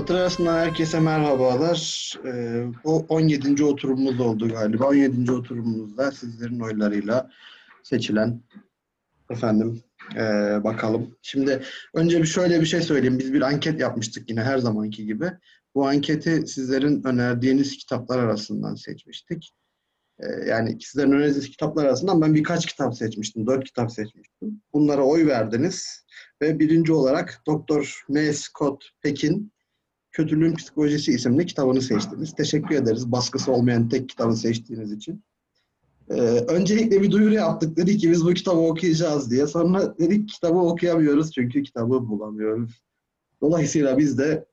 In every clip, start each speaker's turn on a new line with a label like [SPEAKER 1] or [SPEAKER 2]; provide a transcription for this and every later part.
[SPEAKER 1] Satır arasından herkese merhabalar. Ee, bu 17. oturumumuz oldu galiba. 17. oturumumuzda sizlerin oylarıyla seçilen efendim ee, bakalım. Şimdi önce bir şöyle bir şey söyleyeyim. Biz bir anket yapmıştık yine her zamanki gibi. Bu anketi sizlerin önerdiğiniz kitaplar arasından seçmiştik. Ee, yani sizlerin önerdiğiniz kitaplar arasından ben birkaç kitap seçmiştim. Dört kitap seçmiştim. Bunlara oy verdiniz. Ve birinci olarak Doktor M. Scott Pekin Kötülüğün Psikolojisi isimli kitabını seçtiniz. Teşekkür ederiz baskısı olmayan tek kitabı seçtiğiniz için. Ee, öncelikle bir duyuru yaptık. Dedik ki biz bu kitabı okuyacağız diye. Sonra dedik kitabı okuyamıyoruz çünkü kitabı bulamıyoruz. Dolayısıyla biz de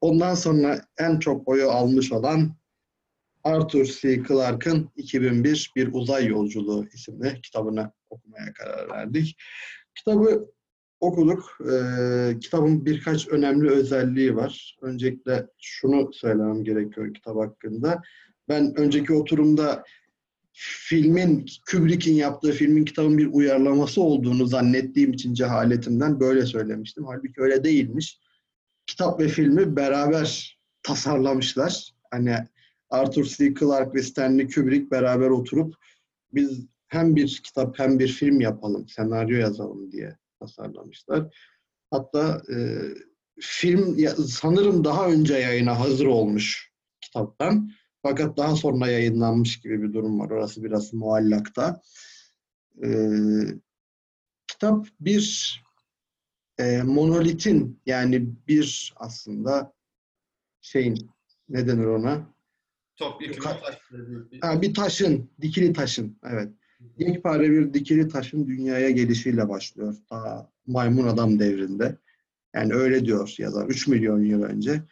[SPEAKER 1] ondan sonra en çok oyu almış olan Arthur C. Clarke'ın 2001 Bir Uzay Yolculuğu isimli kitabını okumaya karar verdik. Kitabı okuduk. Ee, kitabın birkaç önemli özelliği var. Öncelikle şunu söylemem gerekiyor kitap hakkında. Ben önceki oturumda filmin, Kubrick'in yaptığı filmin kitabın bir uyarlaması olduğunu zannettiğim için cehaletimden böyle söylemiştim. Halbuki öyle değilmiş. Kitap ve filmi beraber tasarlamışlar. Hani Arthur C. Clarke ve Stanley Kubrick beraber oturup biz hem bir kitap hem bir film yapalım, senaryo yazalım diye tasarlamışlar. Hatta e, film sanırım daha önce yayına hazır olmuş kitaptan. Fakat daha sonra yayınlanmış gibi bir durum var. Orası biraz muallakta. E, kitap bir e, monolitin yani bir aslında şeyin ne denir ona?
[SPEAKER 2] Topyekun taş.
[SPEAKER 1] Ha, bir taşın, dikili taşın, evet. Yekpare bir dikili taşın dünyaya gelişiyle başlıyor. Ta maymun adam devrinde. Yani öyle diyor yazar. 3 milyon yıl önce.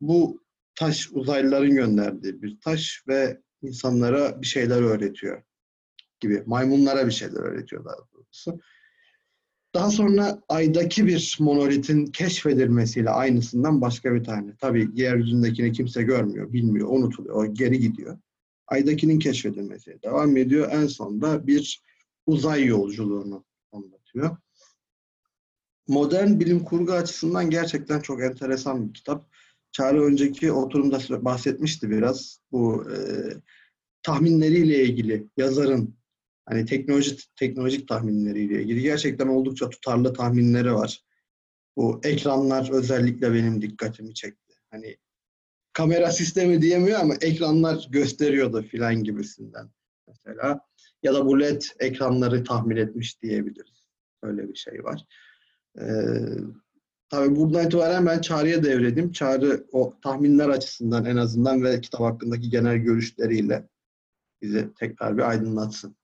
[SPEAKER 1] Bu taş uzaylıların gönderdiği bir taş ve insanlara bir şeyler öğretiyor gibi. Maymunlara bir şeyler öğretiyor daha doğrusu. Daha sonra aydaki bir monolitin keşfedilmesiyle aynısından başka bir tane. Tabii yeryüzündekini kimse görmüyor, bilmiyor, unutuluyor. O geri gidiyor. Aydakinin keşfedilmesi devam ediyor. En sonunda bir uzay yolculuğunu anlatıyor. Modern bilim kurgu açısından gerçekten çok enteresan bir kitap. Çağrı önceki oturumda bahsetmişti biraz. Bu e, tahminleriyle ilgili yazarın hani teknoloji teknolojik tahminleriyle ilgili gerçekten oldukça tutarlı tahminleri var. Bu ekranlar özellikle benim dikkatimi çekti. Hani kamera sistemi diyemiyor ama ekranlar gösteriyordu filan gibisinden mesela. Ya da bu LED ekranları tahmin etmiş diyebiliriz. Öyle bir şey var. Ee, tabii buradan itibaren ben Çağrı'ya devredim. Çağrı o tahminler açısından en azından ve kitap hakkındaki genel görüşleriyle bize tekrar bir aydınlatsın.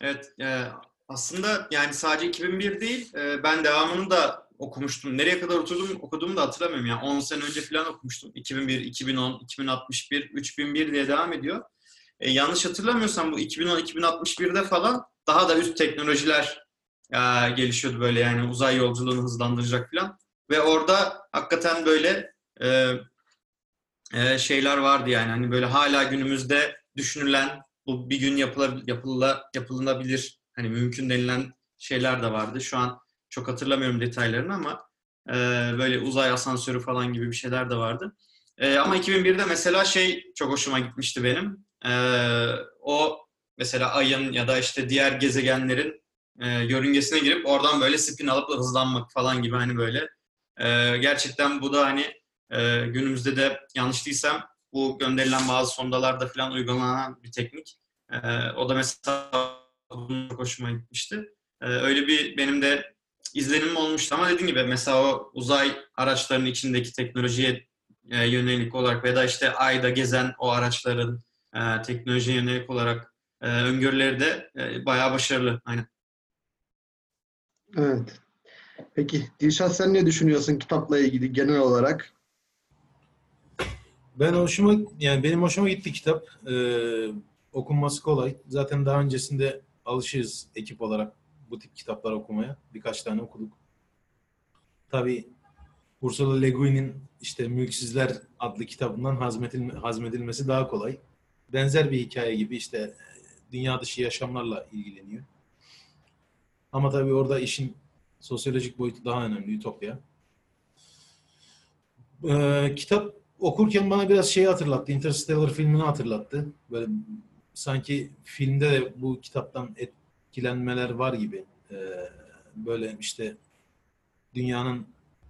[SPEAKER 2] Evet, e, aslında yani sadece 2001 değil, e, ben devamını da okumuştum. Nereye kadar oturdum okuduğumu da hatırlamıyorum. Yani 10 sene önce falan okumuştum. 2001, 2010, 2061, 3001 diye devam ediyor. E, yanlış hatırlamıyorsam bu 2010-2061'de falan daha da üst teknolojiler e, gelişiyordu böyle yani uzay yolculuğunu hızlandıracak falan. Ve orada hakikaten böyle e, e, şeyler vardı yani hani böyle hala günümüzde düşünülen bu bir gün yapıla, yapıla, yapılınabilir hani mümkün denilen şeyler de vardı. Şu an çok hatırlamıyorum detaylarını ama e, böyle uzay asansörü falan gibi bir şeyler de vardı. E, ama 2001'de mesela şey çok hoşuma gitmişti benim. E, o mesela ayın ya da işte diğer gezegenlerin e, yörüngesine girip oradan böyle spin alıp hızlanmak falan gibi hani böyle. E, gerçekten bu da hani e, günümüzde de yanlış değilsem bu gönderilen bazı sondalarda falan uygulanan bir teknik. E, o da mesela hoşuma gitmişti. E, öyle bir benim de izlenimim olmuştu ama dediğim gibi mesela o uzay araçlarının içindeki teknolojiye e, yönelik olarak veya da işte ayda gezen o araçların e, teknolojiye yönelik olarak e, öngörüleri de e, bayağı başarılı. Aynen.
[SPEAKER 1] Evet. Peki Dilşat sen ne düşünüyorsun kitapla ilgili genel olarak?
[SPEAKER 3] Ben hoşuma yani benim hoşuma gitti kitap. Ee, okunması kolay. Zaten daha öncesinde alışığız ekip olarak bu tip kitaplar okumaya. Birkaç tane okuduk. Tabii Ursula Le Guin'in işte Mülksüzler adlı kitabından hazmedilme, hazmedilmesi daha kolay. Benzer bir hikaye gibi işte dünya dışı yaşamlarla ilgileniyor. Ama tabii orada işin sosyolojik boyutu daha önemli. Ütopya. Ee, kitap okurken bana biraz şeyi hatırlattı. Interstellar filmini hatırlattı. Böyle sanki filmde de bu kitaptan etkilenmeler var gibi. Ee, böyle işte dünyanın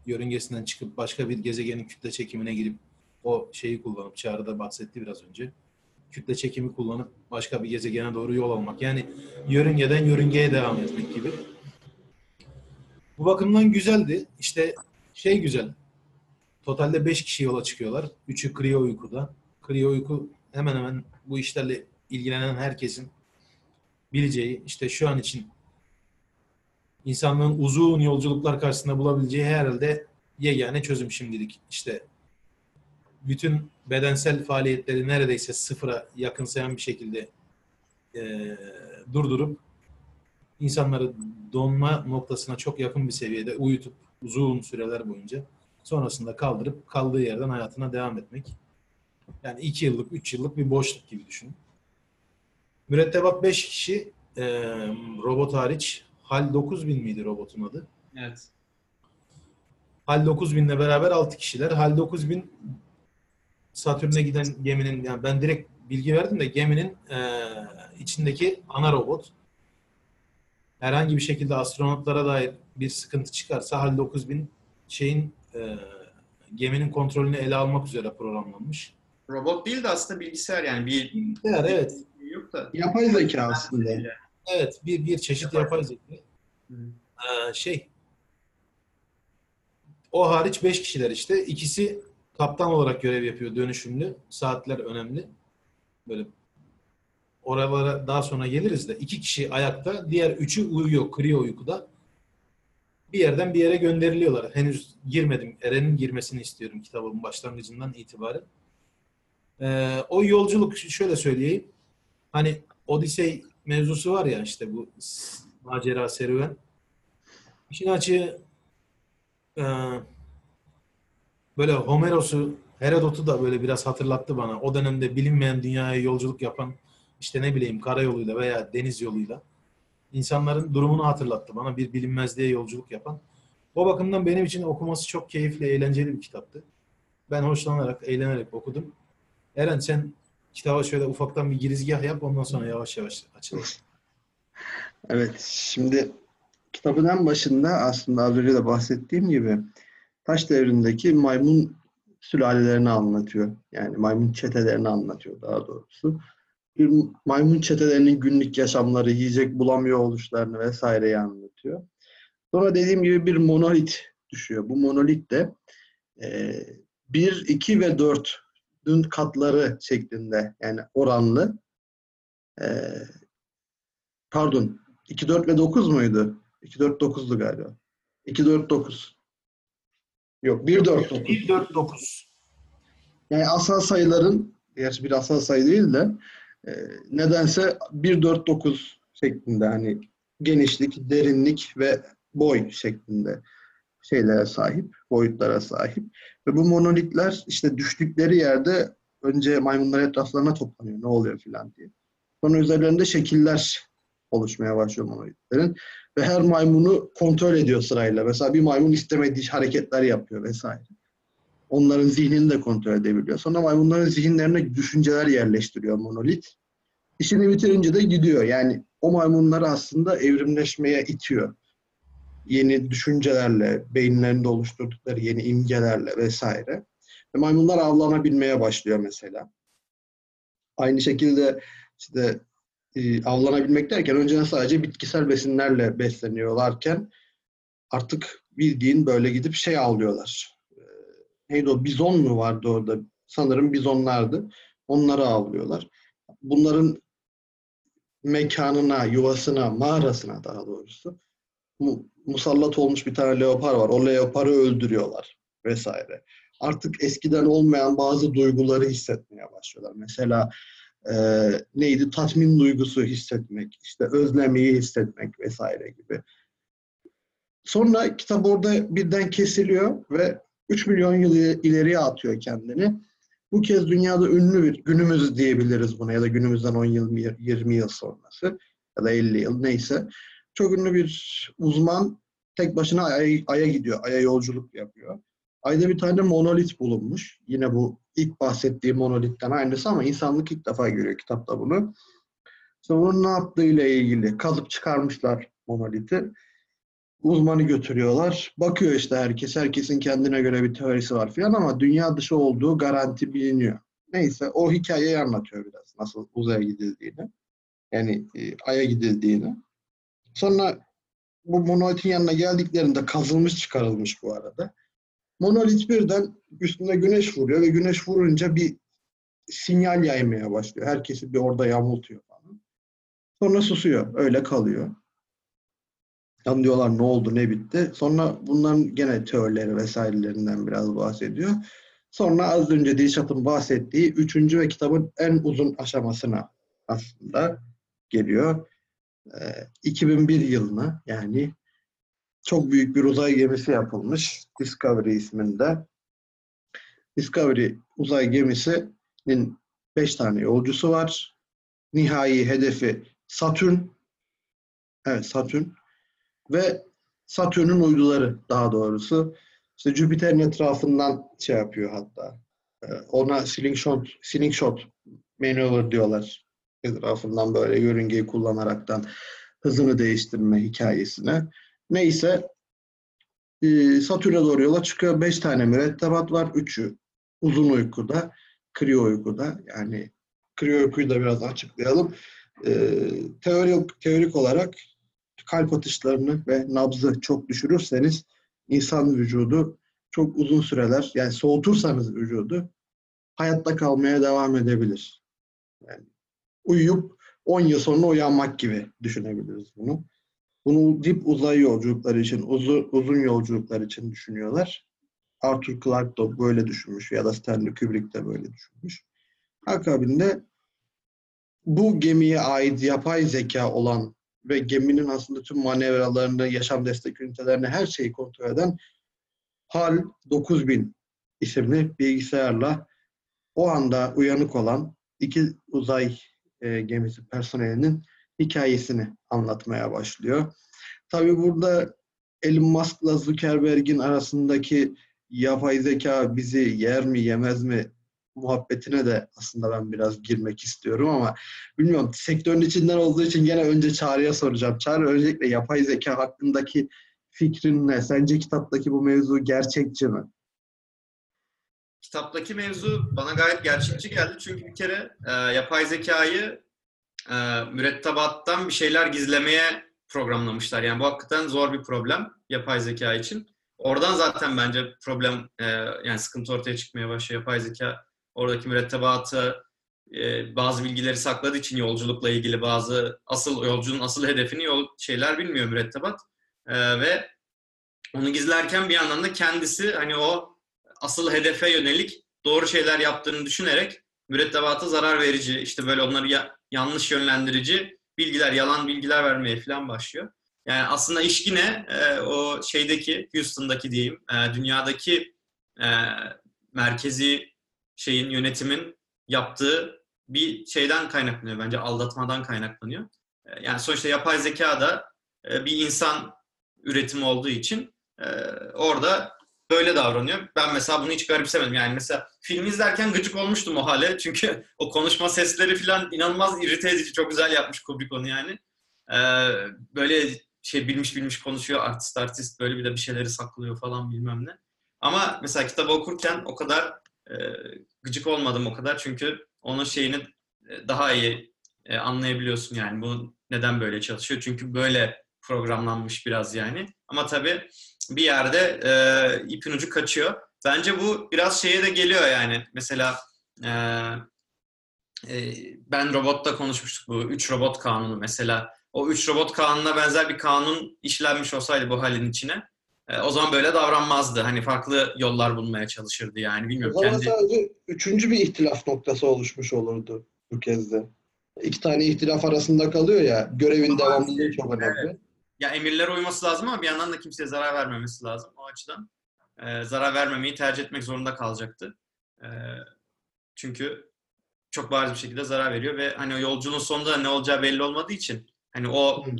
[SPEAKER 3] yörüngesinden çıkıp başka bir gezegenin kütle çekimine girip o şeyi kullanıp Çağrı'da bahsetti biraz önce. Kütle çekimi kullanıp başka bir gezegene doğru yol almak. Yani yörüngeden yörüngeye devam etmek gibi. Bu bakımdan güzeldi. İşte şey güzel. Totalde 5 kişi yola çıkıyorlar. Üçü kriyo uykuda. Kriyo uyku hemen hemen bu işlerle ilgilenen herkesin bileceği, işte şu an için insanlığın uzun yolculuklar karşısında bulabileceği herhalde yegane çözüm şimdilik. İşte bütün bedensel faaliyetleri neredeyse sıfıra yakınsayan bir şekilde e, durdurup insanları donma noktasına çok yakın bir seviyede uyutup uzun süreler boyunca sonrasında kaldırıp kaldığı yerden hayatına devam etmek. Yani iki yıllık, üç yıllık bir boşluk gibi düşünün. Mürettebat 5 kişi e, robot hariç HAL 9000 miydi robotun adı?
[SPEAKER 2] Evet.
[SPEAKER 3] HAL 9000 ile beraber 6 kişiler. HAL 9000 Satürn'e giden geminin yani ben direkt bilgi verdim de geminin e, içindeki ana robot. Herhangi bir şekilde astronotlara dair bir sıkıntı çıkarsa HAL 9000 şeyin e, geminin kontrolünü ele almak üzere programlanmış.
[SPEAKER 2] Robot değil de aslında bilgisayar yani bir
[SPEAKER 3] Evet, evet.
[SPEAKER 2] Yok da.
[SPEAKER 1] Yapay zeka aslında.
[SPEAKER 3] Evet, bir bir çeşit
[SPEAKER 2] Yapay
[SPEAKER 3] yapay zeka. Ee, şey o hariç 5 kişiler işte. İkisi kaptan olarak görev yapıyor dönüşümlü. Saatler önemli. Böyle oralara daha sonra geliriz de iki kişi ayakta, diğer üçü uyuyor, kriyo uykuda. Bir yerden bir yere gönderiliyorlar. Henüz girmedim. Eren'in girmesini istiyorum kitabın başlangıcından itibaren. Ee, o yolculuk şöyle söyleyeyim. Hani Odyssey mevzusu var ya işte bu macera serüven. İşin açığı e, böyle Homeros'u, Herodot'u da böyle biraz hatırlattı bana. O dönemde bilinmeyen dünyaya yolculuk yapan işte ne bileyim karayoluyla veya deniz yoluyla insanların durumunu hatırlattı bana. Bir bilinmezliğe yolculuk yapan. O bakımdan benim için okuması çok keyifli, eğlenceli bir kitaptı. Ben hoşlanarak, eğlenerek okudum. Eren sen kitaba şöyle ufaktan bir girizgah yap ondan sonra yavaş yavaş açalım.
[SPEAKER 1] Evet, şimdi kitabın en başında aslında az önce de bahsettiğim gibi taş devrindeki maymun sülalelerini anlatıyor. Yani maymun çetelerini anlatıyor daha doğrusu. Bir maymun çetelerinin günlük yaşamları, yiyecek bulamıyor oluşlarını vesaireyi anlatıyor. Sonra dediğim gibi bir monolit düşüyor. Bu monolit de 1, 2 ve 4'ün katları şeklinde yani oranlı. E, pardon 2, 4 ve 9 muydu? 2, 4, 9'du galiba. 2, 4, 9. Yok 1, 4, 9.
[SPEAKER 3] 1, 4, 9.
[SPEAKER 1] Yani asal sayıların, gerçi bir asal sayı değil de e, nedense 1, 4, 9 şeklinde hani genişlik, derinlik ve boy şeklinde şeylere sahip, boyutlara sahip. Ve bu monolitler işte düştükleri yerde önce maymunlar etraflarına toplanıyor ne oluyor filan diye. Sonra üzerlerinde şekiller oluşmaya başlıyor monolitlerin. Ve her maymunu kontrol ediyor sırayla. Mesela bir maymun istemediği hareketler yapıyor vesaire. Onların zihnini de kontrol edebiliyor. Sonra maymunların zihinlerine düşünceler yerleştiriyor monolit. İşini bitirince de gidiyor. Yani o maymunları aslında evrimleşmeye itiyor. Yeni düşüncelerle, beyinlerinde oluşturdukları yeni imgelerle vesaire. Ve maymunlar avlanabilmeye başlıyor mesela. Aynı şekilde işte e, avlanabilmek derken önceden sadece bitkisel besinlerle besleniyorlarken artık bildiğin böyle gidip şey avlıyorlar. E, neydi o? Bizon mu vardı orada? Sanırım bizonlardı. Onları avlıyorlar. Bunların mekanına, yuvasına, mağarasına daha doğrusu musallat olmuş bir tane leopar var. O leoparı öldürüyorlar vesaire. Artık eskiden olmayan bazı duyguları hissetmeye başlıyorlar. Mesela e, neydi? Tatmin duygusu hissetmek, işte özlemeyi hissetmek vesaire gibi. Sonra kitap orada birden kesiliyor ve 3 milyon yıl ileriye atıyor kendini. Bu kez dünyada ünlü bir, günümüz diyebiliriz buna ya da günümüzden 10 yıl, 20 yıl sonrası ya da 50 yıl neyse. Çok ünlü bir uzman tek başına Ay'a, Ay'a gidiyor, Ay'a yolculuk yapıyor. Ayda bir tane monolit bulunmuş. Yine bu ilk bahsettiğim monolitten aynısı ama insanlık ilk defa görüyor kitapta bunu. Sonra bunun ne yaptığıyla ilgili kazıp çıkarmışlar monoliti. Uzmanı götürüyorlar. Bakıyor işte herkes. Herkesin kendine göre bir teorisi var filan ama dünya dışı olduğu garanti biliniyor. Neyse o hikayeyi anlatıyor biraz. Nasıl uzaya gidildiğini. Yani e, Ay'a gidildiğini. Sonra bu monolitin yanına geldiklerinde kazılmış çıkarılmış bu arada. Monolit birden üstüne güneş vuruyor ve güneş vurunca bir sinyal yaymaya başlıyor. Herkesi bir orada yamultuyor falan. Sonra susuyor. Öyle kalıyor. Tam diyorlar ne oldu ne bitti. Sonra bunların gene teorileri vesairelerinden biraz bahsediyor. Sonra az önce Dilşat'ın bahsettiği üçüncü ve kitabın en uzun aşamasına aslında geliyor. Ee, 2001 yılına yani çok büyük bir uzay gemisi yapılmış. Discovery isminde. Discovery uzay gemisinin 5 tane yolcusu var. Nihai hedefi Satürn. Evet Satürn. Ve Satürn'ün uyduları daha doğrusu. İşte Jüpiter'in etrafından şey yapıyor hatta. Ee, Ona slingshot, slingshot maneuver diyorlar. Etrafından böyle yörüngeyi kullanaraktan hızını değiştirme hikayesine. Neyse e, Satürn'e doğru yola çıkıyor. Beş tane mürettebat var. Üçü uzun uykuda, kriyo uykuda. Yani kriyo uykuyu da biraz açıklayalım. E, teorik, teorik olarak kalp atışlarını ve nabzı çok düşürürseniz insan vücudu çok uzun süreler yani soğutursanız vücudu hayatta kalmaya devam edebilir. Yani uyuyup 10 yıl sonra uyanmak gibi düşünebiliriz bunu. Bunu dip uzay yolculukları için, uzun, uzun yolculuklar için düşünüyorlar. Arthur Clarke da böyle düşünmüş ya da Stanley Kubrick de böyle düşünmüş. Akabinde bu gemiye ait yapay zeka olan ve geminin aslında tüm manevralarını, yaşam destek ünitelerini, her şeyi kontrol eden HAL 9000 isimli bilgisayarla o anda uyanık olan iki uzay e, gemisi personelinin hikayesini anlatmaya başlıyor. Tabii burada Elon Musk'la Zuckerberg'in arasındaki yapay zeka bizi yer mi yemez mi muhabbetine de aslında ben biraz girmek istiyorum ama bilmiyorum sektörün içinden olduğu için gene önce Çağrı'ya soracağım. Çağrı öncelikle yapay zeka hakkındaki fikrin ne? Sence kitaptaki bu mevzu gerçekçi mi?
[SPEAKER 2] Kitaptaki mevzu bana gayet gerçekçi geldi. Çünkü bir kere e, yapay zekayı e, mürettebattan bir şeyler gizlemeye programlamışlar. Yani bu hakikaten zor bir problem yapay zeka için. Oradan zaten bence problem e, yani sıkıntı ortaya çıkmaya başlıyor. Yapay zeka oradaki mürettebatı e, bazı bilgileri sakladığı için yolculukla ilgili bazı asıl yolcunun asıl hedefini yol şeyler bilmiyor mürettebat. E, ve onu gizlerken bir yandan da kendisi hani o asıl hedefe yönelik doğru şeyler yaptığını düşünerek mürettebata zarar verici, işte böyle onları ya, yanlış yönlendirici bilgiler, yalan bilgiler vermeye falan başlıyor. Yani aslında iş yine e, o şeydeki, Houston'daki diyeyim, e, dünyadaki e, merkezi şeyin, yönetimin yaptığı bir şeyden kaynaklanıyor bence, aldatmadan kaynaklanıyor. E, yani sonuçta yapay zeka da e, bir insan üretimi olduğu için e, orada böyle davranıyor. Ben mesela bunu hiç garipsemedim. Yani mesela film izlerken gıcık olmuştum o hale. Çünkü o konuşma sesleri falan inanılmaz irite edici. Çok güzel yapmış Kubrick onu yani. Ee, böyle şey bilmiş bilmiş konuşuyor. Artist artist böyle bir de bir şeyleri saklıyor falan bilmem ne. Ama mesela kitabı okurken o kadar e, gıcık olmadım o kadar. Çünkü onun şeyini e, daha iyi e, anlayabiliyorsun yani. Bu neden böyle çalışıyor? Çünkü böyle programlanmış biraz yani. Ama tabii bir yerde e, ipin ucu kaçıyor. Bence bu biraz şeye de geliyor yani. Mesela e, e, ben robotta konuşmuştuk bu üç robot kanunu mesela. O üç robot kanununa benzer bir kanun işlenmiş olsaydı bu halin içine e, o zaman böyle davranmazdı. Hani farklı yollar bulmaya çalışırdı yani. Bilmiyorum.
[SPEAKER 1] O zaman
[SPEAKER 2] kendi...
[SPEAKER 1] sadece üçüncü bir ihtilaf noktası oluşmuş olurdu bu kez de. İki tane ihtilaf arasında kalıyor ya. Görevin devamlılığı çok önemli.
[SPEAKER 2] Evet. Ya emirlere uyması lazım ama bir yandan da kimseye zarar vermemesi lazım o açıdan. Ee, zarar vermemeyi tercih etmek zorunda kalacaktı. Ee, çünkü çok bariz bir şekilde zarar veriyor ve hani o yolculuğun sonunda ne olacağı belli olmadığı için hani o
[SPEAKER 1] Hmm.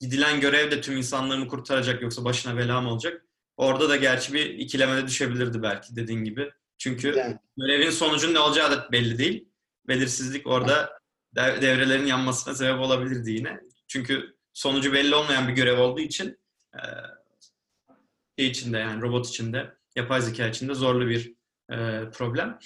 [SPEAKER 2] gidilen görev de tüm insanlığı mı kurtaracak yoksa başına bela mı olacak? orada da gerçi bir ikilemede düşebilirdi belki dediğin gibi. Çünkü
[SPEAKER 1] Yani.
[SPEAKER 2] görevin sonucunun ne olacağı da belli değil. Belirsizlik orada dev- devrelerin yanmasına sebep olabilirdi yine. Çünkü sonucu belli olmayan bir görev olduğu için e, şey içinde yani robot içinde, yapay zeka içinde zorlu bir e, problem.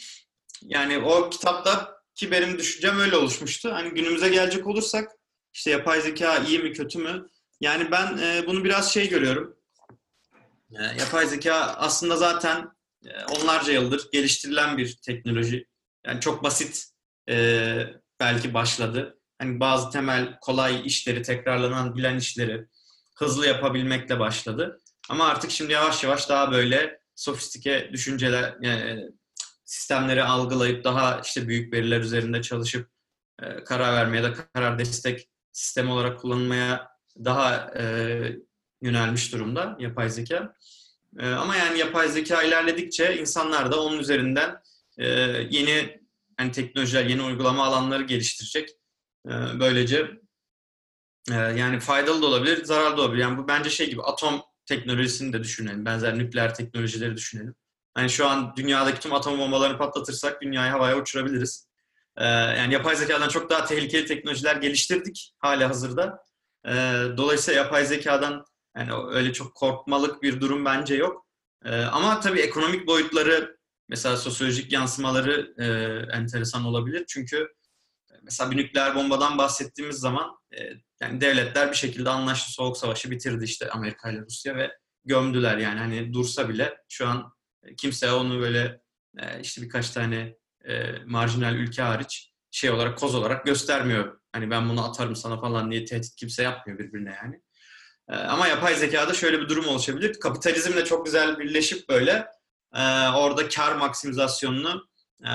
[SPEAKER 2] Yani o kitapta ki benim düşüncem öyle oluşmuştu. Hani günümüze gelecek olursak işte yapay zeka iyi mi kötü mü? Yani ben e, bunu biraz şey görüyorum. E, yapay zeka aslında zaten e, onlarca yıldır geliştirilen bir teknoloji. Yani çok basit e, belki başladı. Hani bazı temel kolay işleri, tekrarlanan bilen işleri hızlı yapabilmekle başladı. Ama artık şimdi yavaş yavaş daha böyle sofistike düşünceler, yani sistemleri algılayıp daha işte büyük veriler üzerinde çalışıp e, karar vermeye da karar destek sistemi olarak kullanılmaya daha e, yönelmiş durumda yapay zeka. E, ama yani yapay zeka ilerledikçe insanlar da onun üzerinden e, yeni yani teknolojiler, yeni uygulama alanları geliştirecek. E, böylece e, yani faydalı da olabilir, zararlı da olabilir. Yani bu bence şey gibi atom teknolojisini de düşünelim. Benzer nükleer teknolojileri düşünelim. Hani şu an dünyadaki tüm atom bombalarını patlatırsak dünyayı havaya uçurabiliriz. Ee, yani yapay zekadan çok daha tehlikeli teknolojiler geliştirdik hala hazırda. Ee, dolayısıyla yapay zekadan yani öyle çok korkmalık bir durum bence yok. Ee, ama tabii ekonomik boyutları mesela sosyolojik yansımaları e, enteresan olabilir. Çünkü mesela bir nükleer bombadan bahsettiğimiz zaman e, yani devletler bir şekilde anlaştı. Soğuk Savaşı bitirdi işte Amerika ile Rusya ve gömdüler yani hani dursa bile şu an kimse onu böyle e, işte birkaç tane e, marjinal ülke hariç şey olarak koz olarak göstermiyor. Hani ben bunu atarım sana falan diye tehdit kimse yapmıyor birbirine yani. E, ama yapay zekada şöyle bir durum oluşabilir. Kapitalizmle çok güzel birleşip böyle e, orada kar maksimizasyonunu e,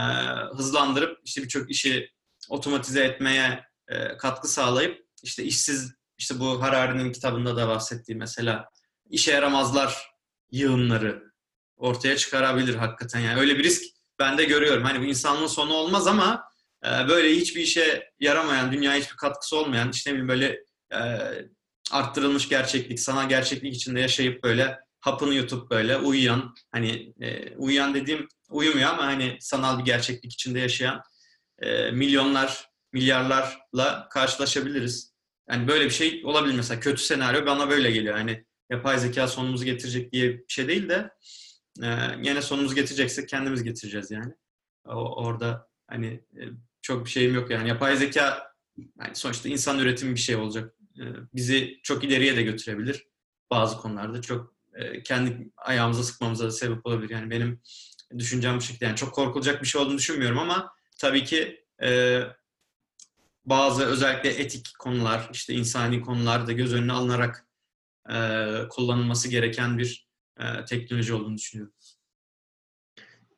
[SPEAKER 2] hızlandırıp işte birçok işi otomatize etmeye e, katkı sağlayıp işte işsiz işte bu Harari'nin kitabında da bahsettiği mesela işe yaramazlar yığınları ortaya çıkarabilir hakikaten. Yani öyle bir risk ben de görüyorum. Hani bu insanlığın sonu olmaz ama e, böyle hiçbir işe yaramayan, dünyaya hiçbir katkısı olmayan, işte ne bileyim böyle e, arttırılmış gerçeklik, sanal gerçeklik içinde yaşayıp böyle hapını yutup böyle uyuyan, hani e, uyuyan dediğim uyumuyor ama hani sanal bir gerçeklik içinde yaşayan e, milyonlar, milyarlarla karşılaşabiliriz. Yani böyle bir şey olabilir mesela. Kötü senaryo bana böyle geliyor. Hani yapay zeka sonumuzu getirecek diye bir şey değil de e, yine sonumuzu getireceksek kendimiz getireceğiz yani. O, orada hani e, çok bir şeyim yok yani. Yapay zeka yani sonuçta insan üretimi bir şey olacak. E, bizi çok ileriye de götürebilir. Bazı konularda çok e, kendi ayağımıza sıkmamıza da sebep olabilir. Yani benim düşüncem bu şekilde. Yani çok korkulacak bir şey olduğunu düşünmüyorum ama tabii ki e, bazı özellikle etik konular, işte insani konular da göz önüne alınarak e, kullanılması gereken bir e, teknoloji olduğunu düşünüyorum.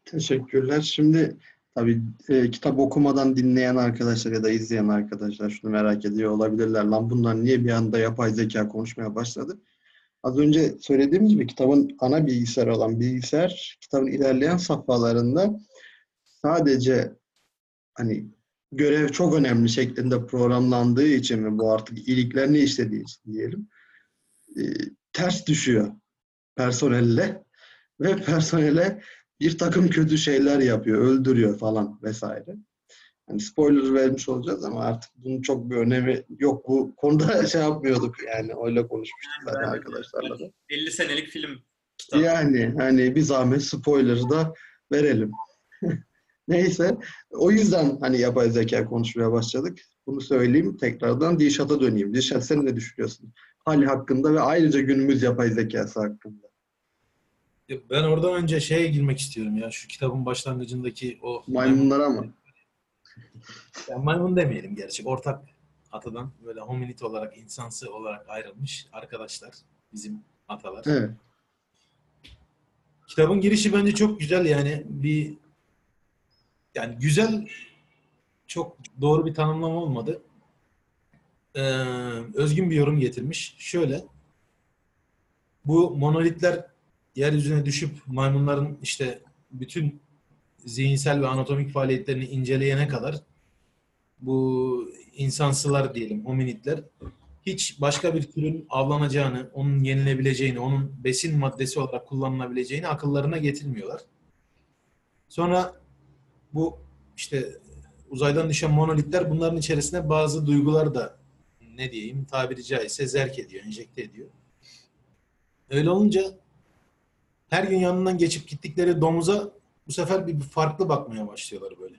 [SPEAKER 1] Teşekkürler. Şimdi tabii e, kitap okumadan dinleyen arkadaşlar ya da izleyen arkadaşlar şunu merak ediyor olabilirler. Lan bunlar niye bir anda yapay zeka konuşmaya başladı? Az önce söylediğim gibi kitabın ana bilgisayarı olan bilgisayar kitabın ilerleyen safhalarında sadece hani görev çok önemli şeklinde programlandığı için ve bu artık iyiliklerini işlediği için diyelim e, ters düşüyor personelle ve personele bir takım kötü şeyler yapıyor, öldürüyor falan vesaire. Yani spoiler vermiş olacağız ama artık bunun çok bir önemi yok. Bu konuda şey yapmıyorduk yani öyle konuşmuştuk zaten arkadaşlarla da.
[SPEAKER 2] 50 senelik film kitabı.
[SPEAKER 1] Yani hani bir zahmet spoiler'ı da verelim. Neyse. O yüzden hani yapay zeka konuşmaya başladık. Bunu söyleyeyim. Tekrardan Dilşat'a döneyim. Dilşat sen ne düşünüyorsun? Hal hakkında ve ayrıca günümüz yapay zekası hakkında.
[SPEAKER 3] Ben oradan önce şeye girmek istiyorum ya. Şu kitabın başlangıcındaki o
[SPEAKER 1] Maymunlara mı?
[SPEAKER 3] Yani maymun demeyelim gerçi. Ortak atadan böyle hominid olarak, insansı olarak ayrılmış arkadaşlar. Bizim atalar.
[SPEAKER 1] Evet.
[SPEAKER 3] Kitabın girişi bence çok güzel yani bir yani güzel çok doğru bir tanımlama olmadı. Ee, özgün bir yorum getirmiş. Şöyle bu monolitler yeryüzüne düşüp maymunların işte bütün zihinsel ve anatomik faaliyetlerini inceleyene kadar bu insansılar diyelim, hominidler hiç başka bir türün avlanacağını, onun yenilebileceğini, onun besin maddesi olarak kullanılabileceğini akıllarına getirmiyorlar. Sonra bu işte uzaydan düşen monolitler bunların içerisine bazı duygular da ne diyeyim tabiri caizse zerk ediyor, enjekte ediyor. Öyle olunca her gün yanından geçip gittikleri domuza bu sefer bir farklı bakmaya başlıyorlar böyle.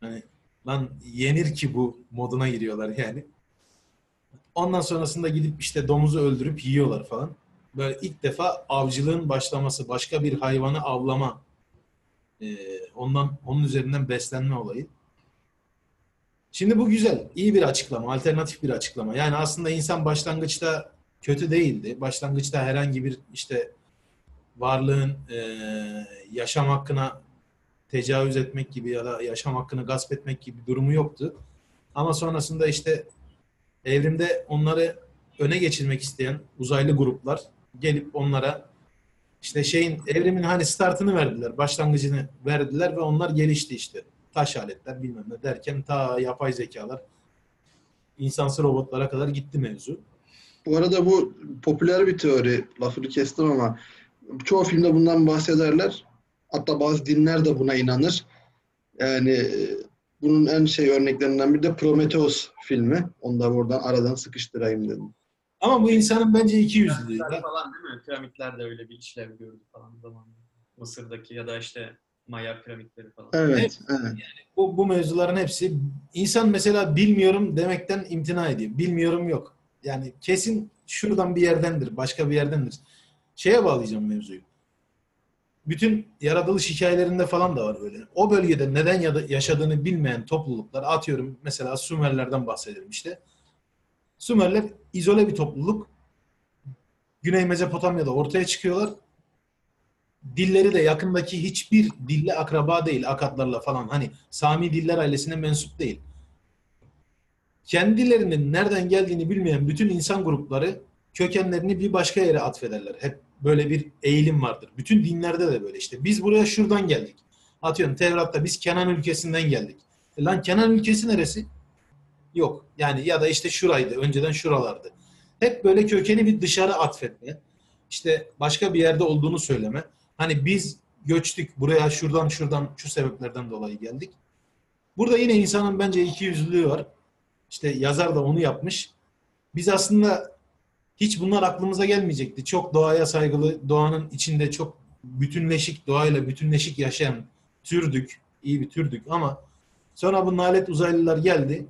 [SPEAKER 3] Hani lan yenir ki bu moduna giriyorlar yani. Ondan sonrasında gidip işte domuzu öldürüp yiyorlar falan. Böyle ilk defa avcılığın başlaması, başka bir hayvanı avlama, e, ondan onun üzerinden beslenme olayı. Şimdi bu güzel, iyi bir açıklama, alternatif bir açıklama. Yani aslında insan başlangıçta kötü değildi. Başlangıçta herhangi bir işte varlığın e, yaşam hakkına tecavüz etmek gibi ya da yaşam hakkını gasp etmek gibi durumu yoktu. Ama sonrasında işte evrimde onları öne geçirmek isteyen uzaylı gruplar gelip onlara işte şeyin evrimin hani startını verdiler, başlangıcını verdiler ve onlar gelişti işte. Taş aletler bilmem ne derken ta yapay zekalar insansı robotlara kadar gitti mevzu.
[SPEAKER 1] Bu arada bu popüler bir teori. Lafını kestim ama çoğu filmde bundan bahsederler. Hatta bazı dinler de buna inanır. Yani e, bunun en şey örneklerinden biri de Prometheus filmi. Onu da buradan aradan sıkıştırayım dedim.
[SPEAKER 3] Ama bu insanın bence iki yüzlülüğü.
[SPEAKER 2] Falan değil mi? Piramitler de öyle bir işlev gördü falan zamanında. Mısır'daki ya da işte Maya piramitleri falan.
[SPEAKER 1] Evet, evet.
[SPEAKER 3] Bu, bu mevzuların hepsi insan mesela bilmiyorum demekten imtina ediyor. Bilmiyorum yok. Yani kesin şuradan bir yerdendir, başka bir yerdendir. Şeye bağlayacağım mevzuyu. Bütün yaratılış hikayelerinde falan da var böyle. O bölgede neden ya da yaşadığını bilmeyen topluluklar atıyorum mesela Sümerlerden bahsedelim işte. Sümerler izole bir topluluk. Güney Mezopotamya'da ortaya çıkıyorlar. Dilleri de yakındaki hiçbir dille akraba değil. Akatlarla falan. Hani Sami diller ailesine mensup değil. Kendilerinin nereden geldiğini bilmeyen bütün insan grupları kökenlerini bir başka yere atfederler. Hep böyle bir eğilim vardır. Bütün dinlerde de böyle işte. Biz buraya şuradan geldik. Atıyorum Tevrat'ta biz Kenan ülkesinden geldik. E lan Kenan ülkesi neresi? Yok. Yani ya da işte şuraydı. Önceden şuralardı. Hep böyle kökeni bir dışarı atfetme. İşte başka bir yerde olduğunu söyleme. Hani biz göçtük buraya şuradan şuradan şu sebeplerden dolayı geldik. Burada yine insanın bence iki yüzlülüğü var. İşte yazar da onu yapmış. Biz aslında hiç bunlar aklımıza gelmeyecekti. Çok doğaya saygılı, doğanın içinde çok bütünleşik, doğayla bütünleşik yaşayan türdük. iyi bir türdük ama sonra bu nalet uzaylılar geldi.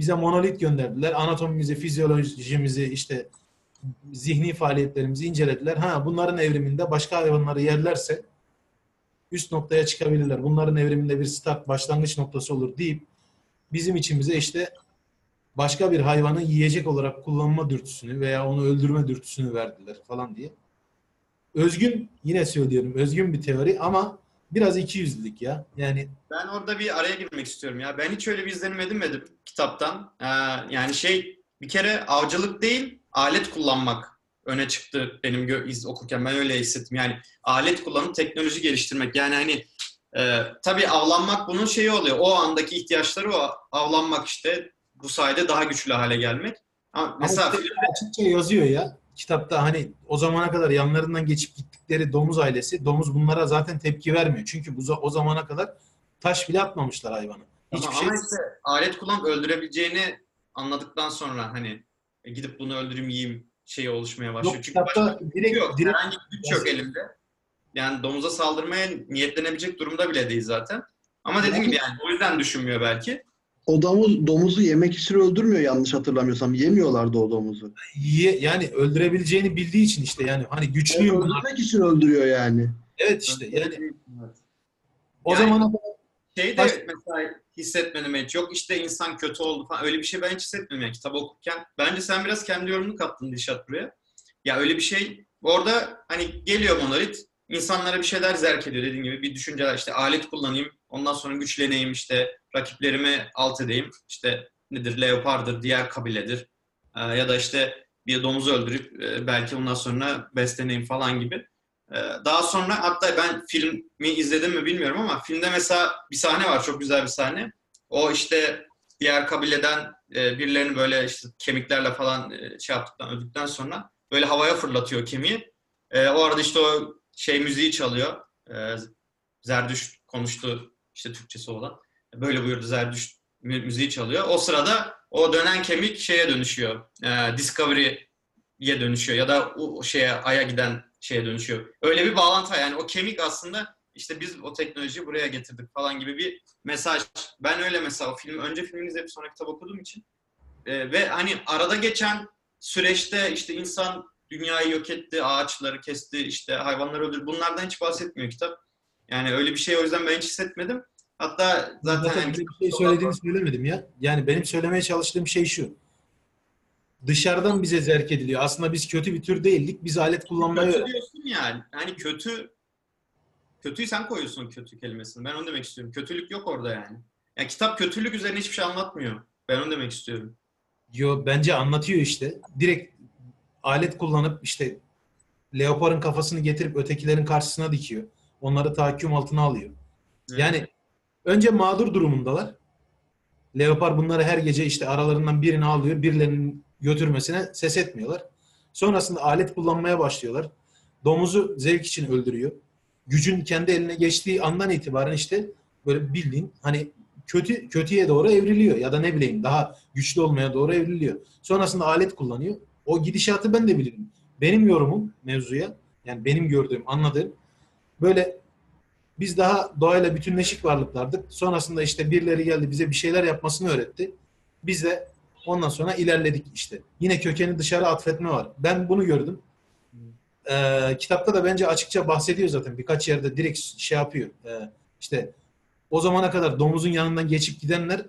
[SPEAKER 3] Bize monolit gönderdiler. Anatomimizi, fizyolojimizi, işte zihni faaliyetlerimizi incelediler. Ha bunların evriminde başka hayvanları yerlerse üst noktaya çıkabilirler. Bunların evriminde bir start, başlangıç noktası olur deyip bizim içimize işte başka bir hayvanı yiyecek olarak kullanma dürtüsünü veya onu öldürme dürtüsünü verdiler falan diye. Özgün, yine söylüyorum özgün bir teori ama biraz ikiyüzlülük ya. Yani
[SPEAKER 2] Ben orada bir araya girmek istiyorum ya. Ben hiç öyle bir izlenim edinmedim kitaptan. Ee, yani şey bir kere avcılık değil, alet kullanmak öne çıktı benim gö- iz okurken. Ben öyle hissettim. Yani alet kullanıp teknoloji geliştirmek. Yani hani e, tabii avlanmak bunun şeyi oluyor. O andaki ihtiyaçları o avlanmak işte bu sayede daha güçlü hale gelmek. Ama mesela
[SPEAKER 3] işte açıkça yazıyor ya kitapta hani o zamana kadar yanlarından geçip gittikleri domuz ailesi domuz bunlara zaten tepki vermiyor. Çünkü bu o zamana kadar taş bile atmamışlar hayvana. Hiçbir
[SPEAKER 2] Ama,
[SPEAKER 3] şey
[SPEAKER 2] ama işte alet kullanıp öldürebileceğini anladıktan sonra hani e, gidip bunu öldüreyim yiyeyim şeyi oluşmaya başlıyor.
[SPEAKER 3] yok
[SPEAKER 2] Çünkü başka
[SPEAKER 3] direkt,
[SPEAKER 2] şey yok.
[SPEAKER 3] direkt
[SPEAKER 2] Herhangi bir güç yok elimde. Yani domuza saldırmaya niyetlenebilecek durumda bile değil zaten. Ama dediğim gibi yani o yüzden düşünmüyor belki.
[SPEAKER 1] O domuz, domuzu yemek için öldürmüyor yanlış hatırlamıyorsam. Yemiyorlardı o domuzu.
[SPEAKER 3] Ye- yani öldürebileceğini bildiği için işte yani hani güçlüyüm bunlar.
[SPEAKER 1] Öldürmek için öldürüyor yani.
[SPEAKER 3] Evet işte yani
[SPEAKER 2] Evet.
[SPEAKER 3] o
[SPEAKER 2] Yani-
[SPEAKER 3] zamana kadar
[SPEAKER 2] Şey de mesela hissetmedim hiç. Yok işte insan kötü oldu falan. Öyle bir şey ben hiç hissetmedim yani kitabı okurken. Bence sen biraz kendi yorumunu kattın Dilşat buraya. Ya öyle bir şey orada hani geliyor monolit insanlara bir şeyler zerk ediyor dediğin gibi bir düşünceler işte alet kullanayım ondan sonra güçleneyim işte rakiplerimi alt edeyim işte nedir leopardır diğer kabiledir Ee, ya da işte bir domuzu öldürüp e, belki ondan sonra besleneyim falan gibi. Ee, Daha sonra hatta ben filmi izledim mi bilmiyorum ama filmde mesela bir sahne var çok güzel bir sahne. O işte diğer kabileden e, birilerini böyle işte kemiklerle falan e, şey yaptıktan öldükten sonra böyle havaya fırlatıyor kemiği. E, o arada işte o şey müziği çalıyor. E, Zerdüşt konuştu işte Türkçesi olan. Böyle buyurdu mü- müziği çalıyor. O sırada o dönen kemik şeye dönüşüyor. E, Discovery'ye dönüşüyor ya da o şeye Ay'a giden şeye dönüşüyor. Öyle bir bağlantı yani o kemik aslında işte biz o teknolojiyi buraya getirdik falan gibi bir mesaj. Ben öyle mesela o film önce filmini izleyip sonra kitap okuduğum için e, ve hani arada geçen süreçte işte insan dünyayı yok etti, ağaçları kesti, işte hayvanları öldürdü. Bunlardan hiç bahsetmiyor kitap. Yani öyle bir şey o yüzden ben hiç hissetmedim. Hatta zaten,
[SPEAKER 3] Zaten
[SPEAKER 2] hani
[SPEAKER 3] bir şey söylediğini söylemedim ya. Yani benim söylemeye çalıştığım şey şu. Dışarıdan bize zerk ediliyor. Aslında biz kötü bir tür değildik. Biz alet kullanmayı
[SPEAKER 2] kötü
[SPEAKER 3] öğrendik.
[SPEAKER 2] diyorsun yani. Hani kötü kötüyü sen koyuyorsun kötü kelimesini. Ben onu demek istiyorum. Kötülük yok orada yani. Yani kitap kötülük üzerine hiçbir şey anlatmıyor. Ben onu demek istiyorum.
[SPEAKER 3] Yo, bence anlatıyor işte. Direkt alet kullanıp işte leoparın kafasını getirip ötekilerin karşısına dikiyor. Onları tahakküm altına alıyor. Yani önce mağdur durumundalar. Leopar bunları her gece işte aralarından birini alıyor. Birilerinin götürmesine ses etmiyorlar. Sonrasında alet kullanmaya başlıyorlar. Domuzu zevk için öldürüyor. Gücün kendi eline geçtiği andan itibaren işte böyle bildiğin hani kötü kötüye doğru evriliyor ya da ne bileyim daha güçlü olmaya doğru evriliyor. Sonrasında alet kullanıyor. O gidişatı ben de bilirim. Benim yorumum mevzuya yani benim gördüğüm, anladığım böyle biz daha doğayla bütünleşik varlıklardık. Sonrasında işte birileri geldi bize bir şeyler yapmasını öğretti. Biz de ondan sonra ilerledik işte. Yine kökeni dışarı atfetme var. Ben bunu gördüm. Ee, kitapta da bence açıkça bahsediyor zaten. Birkaç yerde direkt şey yapıyor. Ee, işte o zamana kadar domuzun yanından geçip gidenler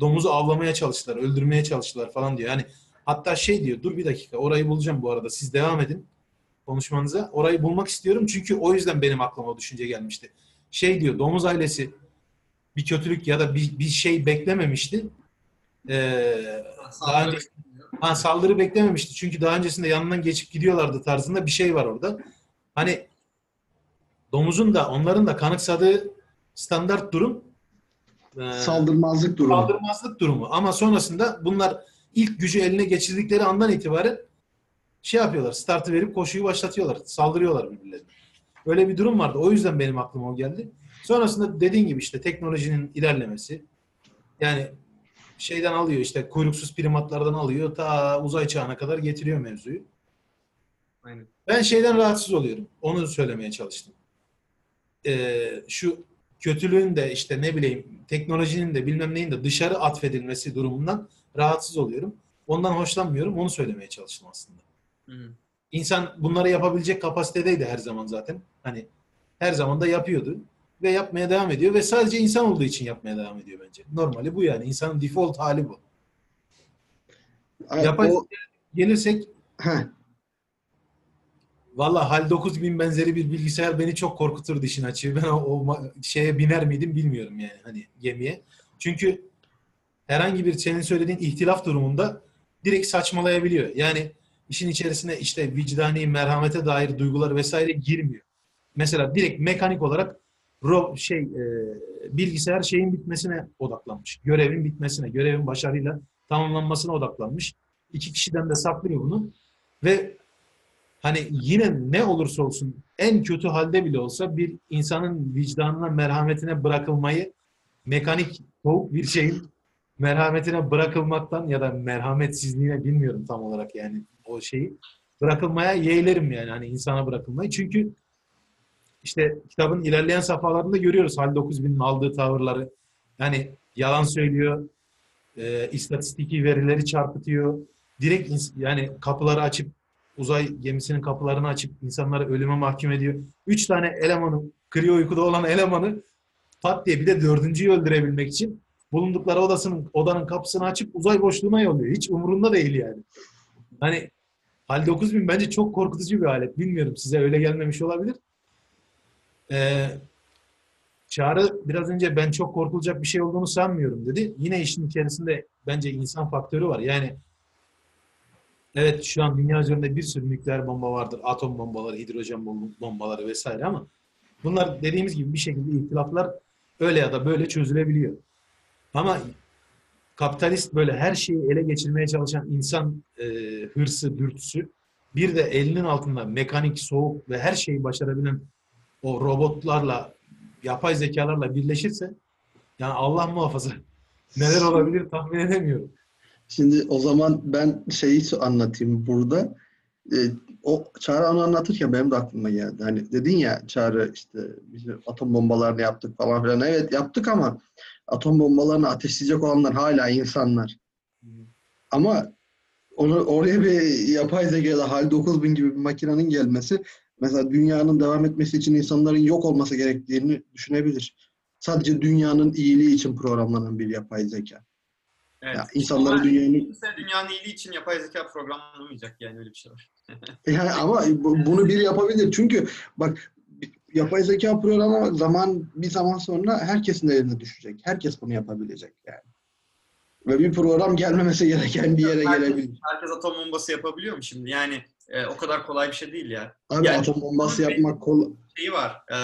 [SPEAKER 3] domuzu avlamaya çalıştılar, öldürmeye çalıştılar falan diyor. Yani hatta şey diyor, dur bir dakika orayı bulacağım bu arada. Siz devam edin konuşmanıza. Orayı bulmak istiyorum çünkü o yüzden benim aklıma o düşünce gelmişti. Şey diyor, domuz ailesi bir kötülük ya da bir, bir şey beklememişti. Ee, daha önce ha, saldırı beklememişti. Çünkü daha öncesinde yanından geçip gidiyorlardı tarzında bir şey var orada. Hani domuzun da onların da kanıksadığı standart durum e,
[SPEAKER 1] Saldırmazlık durumu.
[SPEAKER 3] saldırmazlık durumu. Ama sonrasında bunlar ilk gücü eline geçirdikleri andan itibaren şey yapıyorlar. Startı verip koşuyu başlatıyorlar. Saldırıyorlar birbirlerine. Öyle bir durum vardı. O yüzden benim aklıma o geldi. Sonrasında dediğin gibi işte teknolojinin ilerlemesi. Yani şeyden alıyor işte kuyruksuz primatlardan alıyor ta uzay çağına kadar getiriyor mevzuyu.
[SPEAKER 2] Aynen.
[SPEAKER 3] Ben şeyden rahatsız oluyorum. Onu söylemeye çalıştım. Ee, şu kötülüğün de işte ne bileyim teknolojinin de bilmem neyin de dışarı atfedilmesi durumundan rahatsız oluyorum. Ondan hoşlanmıyorum. Onu söylemeye çalıştım aslında.
[SPEAKER 2] Hı.
[SPEAKER 3] İnsan bunları yapabilecek kapasitedeydi her zaman zaten. Hani her zaman da yapıyordu ve yapmaya devam ediyor ve sadece insan olduğu için yapmaya devam ediyor bence. Normali bu yani. İnsanın default hali bu.
[SPEAKER 1] Ay,
[SPEAKER 3] Yapay
[SPEAKER 1] o-
[SPEAKER 3] gelirsek
[SPEAKER 1] Heh,
[SPEAKER 3] Valla HAL 9000 benzeri bir bilgisayar beni çok korkuturdu işin açığı. Ben o, şeye biner miydim bilmiyorum yani hani gemiye. Çünkü herhangi bir senin söylediğin ihtilaf durumunda direkt saçmalayabiliyor. Yani işin içerisine işte vicdani, merhamete dair duygular vesaire girmiyor. Mesela direkt mekanik olarak ro şey e, bilgisayar şeyin bitmesine odaklanmış. Görevin bitmesine, görevin başarıyla tamamlanmasına odaklanmış. İki kişiden de saklıyor bunu. Ve hani yine ne olursa olsun en kötü halde bile olsa bir insanın vicdanına, merhametine bırakılmayı mekanik soğuk bir şeyin merhametine bırakılmaktan ya da merhametsizliğine bilmiyorum tam olarak yani o şeyi bırakılmaya yeğlerim yani hani insana bırakılmayı. Çünkü işte kitabın ilerleyen safhalarında görüyoruz Hal 9000'in aldığı tavırları. Yani yalan söylüyor, e, istatistiki verileri çarpıtıyor. Direkt yani kapıları açıp uzay gemisinin kapılarını açıp insanları ölüme mahkum ediyor. Üç tane elemanı, kriyo uykuda olan elemanı pat diye bir de dördüncüyü öldürebilmek için bulundukları odasının odanın kapısını açıp uzay boşluğuna yolluyor. Hiç umurunda değil yani. Hani HAL 9000 bence çok korkutucu bir alet. Bilmiyorum size öyle gelmemiş olabilir. Ee, Çağrı biraz önce ben çok korkulacak bir şey olduğunu sanmıyorum dedi. Yine işin içerisinde bence insan faktörü var. Yani evet şu an dünya üzerinde bir sürü nükleer bomba vardır. Atom bombaları, hidrojen bom- bombaları vesaire ama bunlar dediğimiz gibi bir şekilde ihtilaflar öyle ya da böyle çözülebiliyor. Ama kapitalist böyle her şeyi ele geçirmeye çalışan insan e, hırsı, dürtüsü bir de elinin altında mekanik, soğuk ve her şeyi başarabilen o robotlarla, yapay zekalarla birleşirse yani Allah muhafaza neler olabilir tahmin edemiyorum.
[SPEAKER 1] Şimdi o zaman ben şeyi anlatayım burada. Ee, o Çağrı onu anlatırken benim de aklıma geldi. Hani dedin ya Çağrı işte biz atom bombalarını yaptık falan filan. Evet yaptık ama atom bombalarını ateşleyecek olanlar hala insanlar. Ama onu oraya bir yapay zekada HAL 9000 gibi bir makinenin gelmesi mesela dünyanın devam etmesi için insanların yok olması gerektiğini düşünebilir. Sadece dünyanın iyiliği için programlanan bir yapay zeka.
[SPEAKER 2] Evet.
[SPEAKER 1] Ya insanları dünyanın
[SPEAKER 2] kimse dünyanın iyiliği için yapay zeka programlamayacak yani öyle bir şey var.
[SPEAKER 1] Yani ama bu- bunu bir yapabilir. Çünkü bak yapay zeka programı zaman bir zaman sonra herkesin eline düşecek. Herkes bunu yapabilecek yani. Ve bir program gelmemesi gereken bir yere
[SPEAKER 2] Herkes-
[SPEAKER 1] gelebilir.
[SPEAKER 2] Herkes atom bombası yapabiliyor mu şimdi? Yani e, o kadar kolay bir şey değil ya.
[SPEAKER 1] Abi
[SPEAKER 2] Yani-
[SPEAKER 1] atom bombası yapmak kolay.
[SPEAKER 2] Şeyi var. e,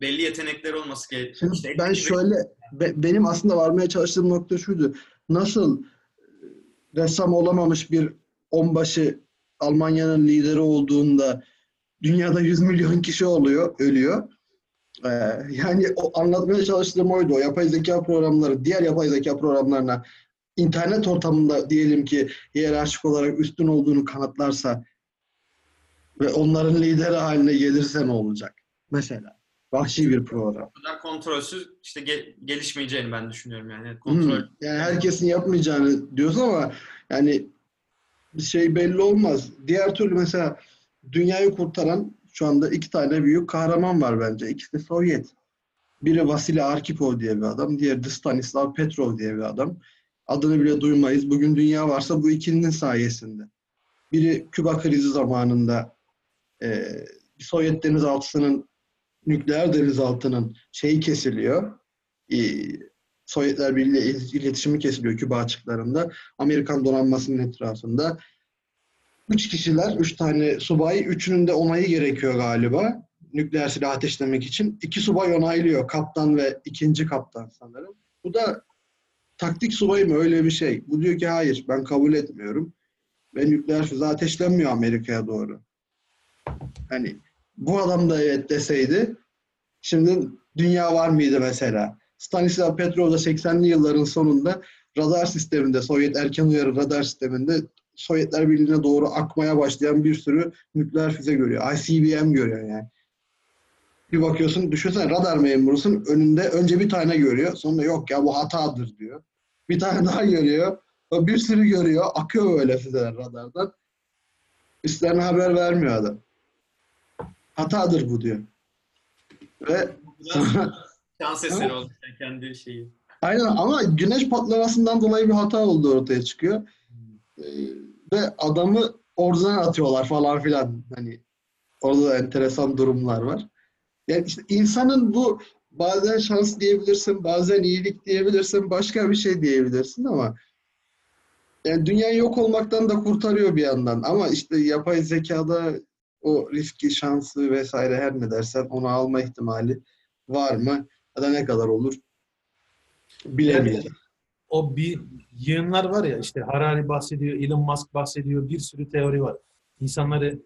[SPEAKER 2] belli yetenekleri olması gerekiyor.
[SPEAKER 1] Şimdi
[SPEAKER 2] İşte
[SPEAKER 1] ben şöyle be- benim aslında varmaya çalıştığım nokta şuydu. Nasıl e, ressam olamamış bir onbaşı Almanya'nın lideri olduğunda dünyada 100 milyon kişi oluyor, ölüyor. Ee, yani o anlatmaya çalıştığım oydu. O yapay zeka programları, diğer yapay zeka programlarına internet ortamında diyelim ki hiyerarşik olarak üstün olduğunu kanıtlarsa ve onların lideri haline gelirse ne olacak? Mesela. Vahşi bir program.
[SPEAKER 2] kadar kontrolsüz işte ge- gelişmeyeceğini ben düşünüyorum yani. Kontrol
[SPEAKER 1] Hmm, Yani herkesin yapmayacağını diyorsun ama yani bir şey belli olmaz. Diğer türlü mesela dünyayı kurtaran şu anda iki tane büyük kahraman var bence. İkisi Sovyet. Biri Vasily Arkhipov diye bir adam, diğeri de Stanislav Petrov diye bir adam. Adını bile duymayız. Bugün dünya varsa bu ikilinin sayesinde. Biri Küba krizi zamanında e, Sovyet denizaltısının nükleer denizaltının şeyi kesiliyor. E, Sovyetler Birliği ile iletişimi kesiliyor Küba açıklarında. Amerikan donanmasının etrafında. Üç kişiler, üç tane subay, üçünün de onayı gerekiyor galiba. Nükleer silah ateşlemek için. İki subay onaylıyor. Kaptan ve ikinci kaptan sanırım. Bu da taktik subay mı öyle bir şey. Bu diyor ki hayır ben kabul etmiyorum. Ve nükleer füze ateşlenmiyor Amerika'ya doğru. Hani bu adam da evet deseydi şimdi dünya var mıydı mesela? Stanislav Petrov da 80'li yılların sonunda radar sisteminde, Sovyet erken uyarı radar sisteminde Sovyetler Birliği'ne doğru akmaya başlayan bir sürü nükleer füze görüyor. ICBM görüyor yani. Bir bakıyorsun, düşünsene radar memurusun önünde önce bir tane görüyor. Sonra yok ya bu hatadır diyor. Bir tane daha görüyor. Bir sürü görüyor. Akıyor böyle füzeler radardan. Üstlerine haber vermiyor adam. Hatadır bu diyor. Ve sonra
[SPEAKER 2] şans eseri oldu kendi şeyi.
[SPEAKER 1] Aynen ama güneş patlamasından dolayı bir hata olduğu ortaya çıkıyor. Ee, ve adamı oradan atıyorlar falan filan. Hani orada da enteresan durumlar var. Yani işte insanın bu bazen şans diyebilirsin, bazen iyilik diyebilirsin, başka bir şey diyebilirsin ama yani dünyayı yok olmaktan da kurtarıyor bir yandan. Ama işte yapay zekada o riski, şansı vesaire her ne dersen onu alma ihtimali var mı? Ya da ne kadar olur? Bilemeyiz.
[SPEAKER 3] O bir yığınlar var ya işte Harari bahsediyor, Elon Musk bahsediyor, bir sürü teori var. İnsanları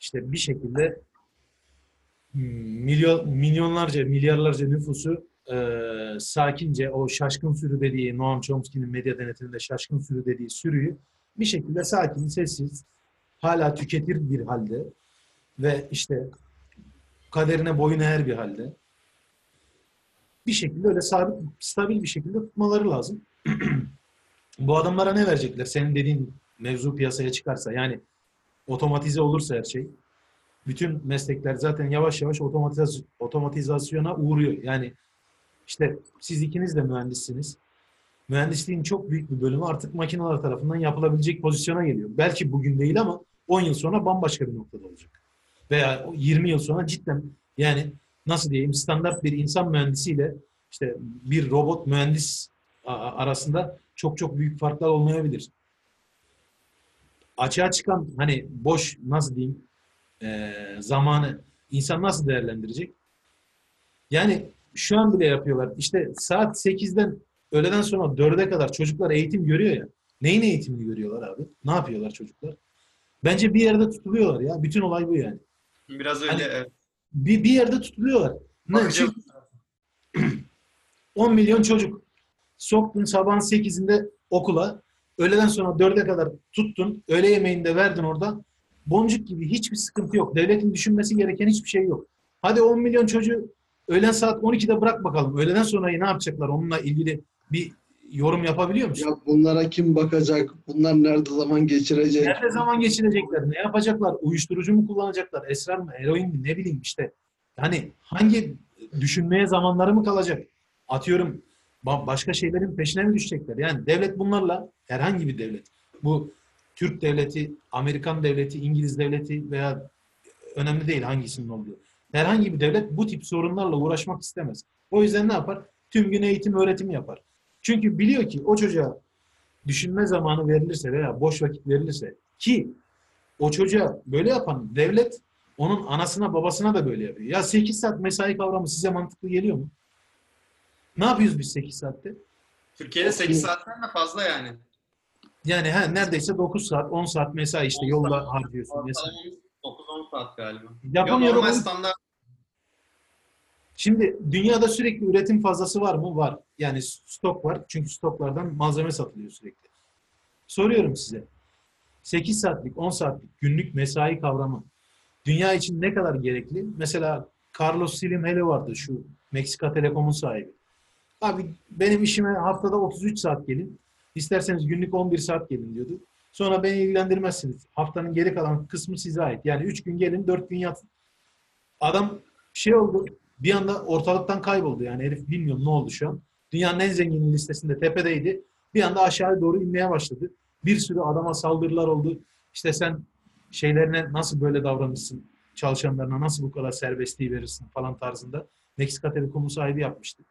[SPEAKER 3] işte bir şekilde hmm, milyon, milyonlarca, milyarlarca nüfusu e, sakince o şaşkın sürü dediği Noam Chomsky'nin medya denetiminde şaşkın sürü dediği sürüyü bir şekilde sakin, sessiz, hala tüketir bir halde ve işte kaderine boyun eğer bir halde bir şekilde öyle sabit, stabil bir şekilde tutmaları lazım. Bu adamlara ne verecekler? Senin dediğin mevzu piyasaya çıkarsa yani otomatize olursa her şey. Bütün meslekler zaten yavaş yavaş otomatiz otomatizasyona uğruyor. Yani işte siz ikiniz de mühendissiniz. Mühendisliğin çok büyük bir bölümü artık makineler tarafından yapılabilecek pozisyona geliyor. Belki bugün değil ama 10 yıl sonra bambaşka bir noktada olacak. Veya 20 yıl sonra cidden yani nasıl diyeyim standart bir insan mühendisiyle işte bir robot mühendis arasında çok çok büyük farklar olmayabilir. Açığa çıkan hani boş nasıl diyeyim eee, zamanı insan nasıl değerlendirecek? Yani şu an bile yapıyorlar. İşte saat 8'den öğleden sonra dörde kadar çocuklar eğitim görüyor ya. Neyin eğitimini görüyorlar abi? Ne yapıyorlar çocuklar? Bence bir yerde tutuluyorlar ya. Bütün olay bu yani.
[SPEAKER 2] Biraz öyle
[SPEAKER 3] Hani-
[SPEAKER 2] evet.
[SPEAKER 3] Bir, bir yerde tutuluyorlar. Ne?
[SPEAKER 2] Bakıcı-
[SPEAKER 3] Şimdi 10 milyon çocuk. Soktun sabahın 8'inde okula. Öğleden sonra 4'e kadar tuttun. Öğle yemeğini de verdin orada. Boncuk gibi hiçbir sıkıntı yok. Devletin düşünmesi gereken hiçbir şey yok. Hadi 10 milyon çocuğu öğlen saat 12'de bırak bakalım. Öğleden sonra ne yapacaklar? Onunla ilgili bir yorum yapabiliyor musun?
[SPEAKER 1] Ya bunlara kim bakacak? Bunlar nerede zaman geçirecek?
[SPEAKER 3] Nerede zaman geçirecekler? Ne yapacaklar? Uyuşturucu mu kullanacaklar? Esrar mı? Eroin mi? Ne bileyim işte. Yani hangi düşünmeye zamanları mı kalacak? Atıyorum başka şeylerin peşine mi düşecekler? Yani devlet bunlarla herhangi bir devlet. Bu Türk devleti, Amerikan devleti, İngiliz devleti veya önemli değil hangisinin olduğu. Herhangi bir devlet bu tip sorunlarla uğraşmak istemez. O yüzden ne yapar? Tüm gün eğitim öğretim yapar. Çünkü biliyor ki o çocuğa düşünme zamanı verilirse veya boş vakit verilirse ki o çocuğa böyle yapan devlet onun anasına babasına da böyle yapıyor. Ya 8 saat mesai kavramı size mantıklı geliyor mu? Ne yapıyoruz biz 8 saatte?
[SPEAKER 2] Türkiye'de 8 saatten de fazla yani.
[SPEAKER 3] Yani ha, neredeyse 9 saat, 10 saat mesai işte
[SPEAKER 2] 10
[SPEAKER 3] yolda
[SPEAKER 2] saat.
[SPEAKER 3] harcıyorsun. Mesela.
[SPEAKER 2] Ortalamamız 9-10 saat galiba.
[SPEAKER 3] Japonya
[SPEAKER 2] Ya standart
[SPEAKER 3] Şimdi dünyada sürekli üretim fazlası var mı? Var. Yani stok var. Çünkü stoklardan malzeme satılıyor sürekli. Soruyorum size. 8 saatlik, 10 saatlik günlük mesai kavramı dünya için ne kadar gerekli? Mesela Carlos Slim hele vardı şu Meksika Telekom'un sahibi. Abi benim işime haftada 33 saat gelin. İsterseniz günlük 11 saat gelin diyordu. Sonra beni ilgilendirmezsiniz. Haftanın geri kalan kısmı size ait. Yani 3 gün gelin, 4 gün yatın. Adam şey oldu. Bir anda ortalıktan kayboldu. Yani herif bilmiyorum ne oldu şu an. Dünyanın en zengin listesinde tepedeydi. Bir anda aşağıya doğru inmeye başladı. Bir sürü adama saldırılar oldu. İşte sen şeylerine nasıl böyle davranırsın? Çalışanlarına nasıl bu kadar serbestliği verirsin falan tarzında. Meksika Telekom'un sahibi yapmıştı.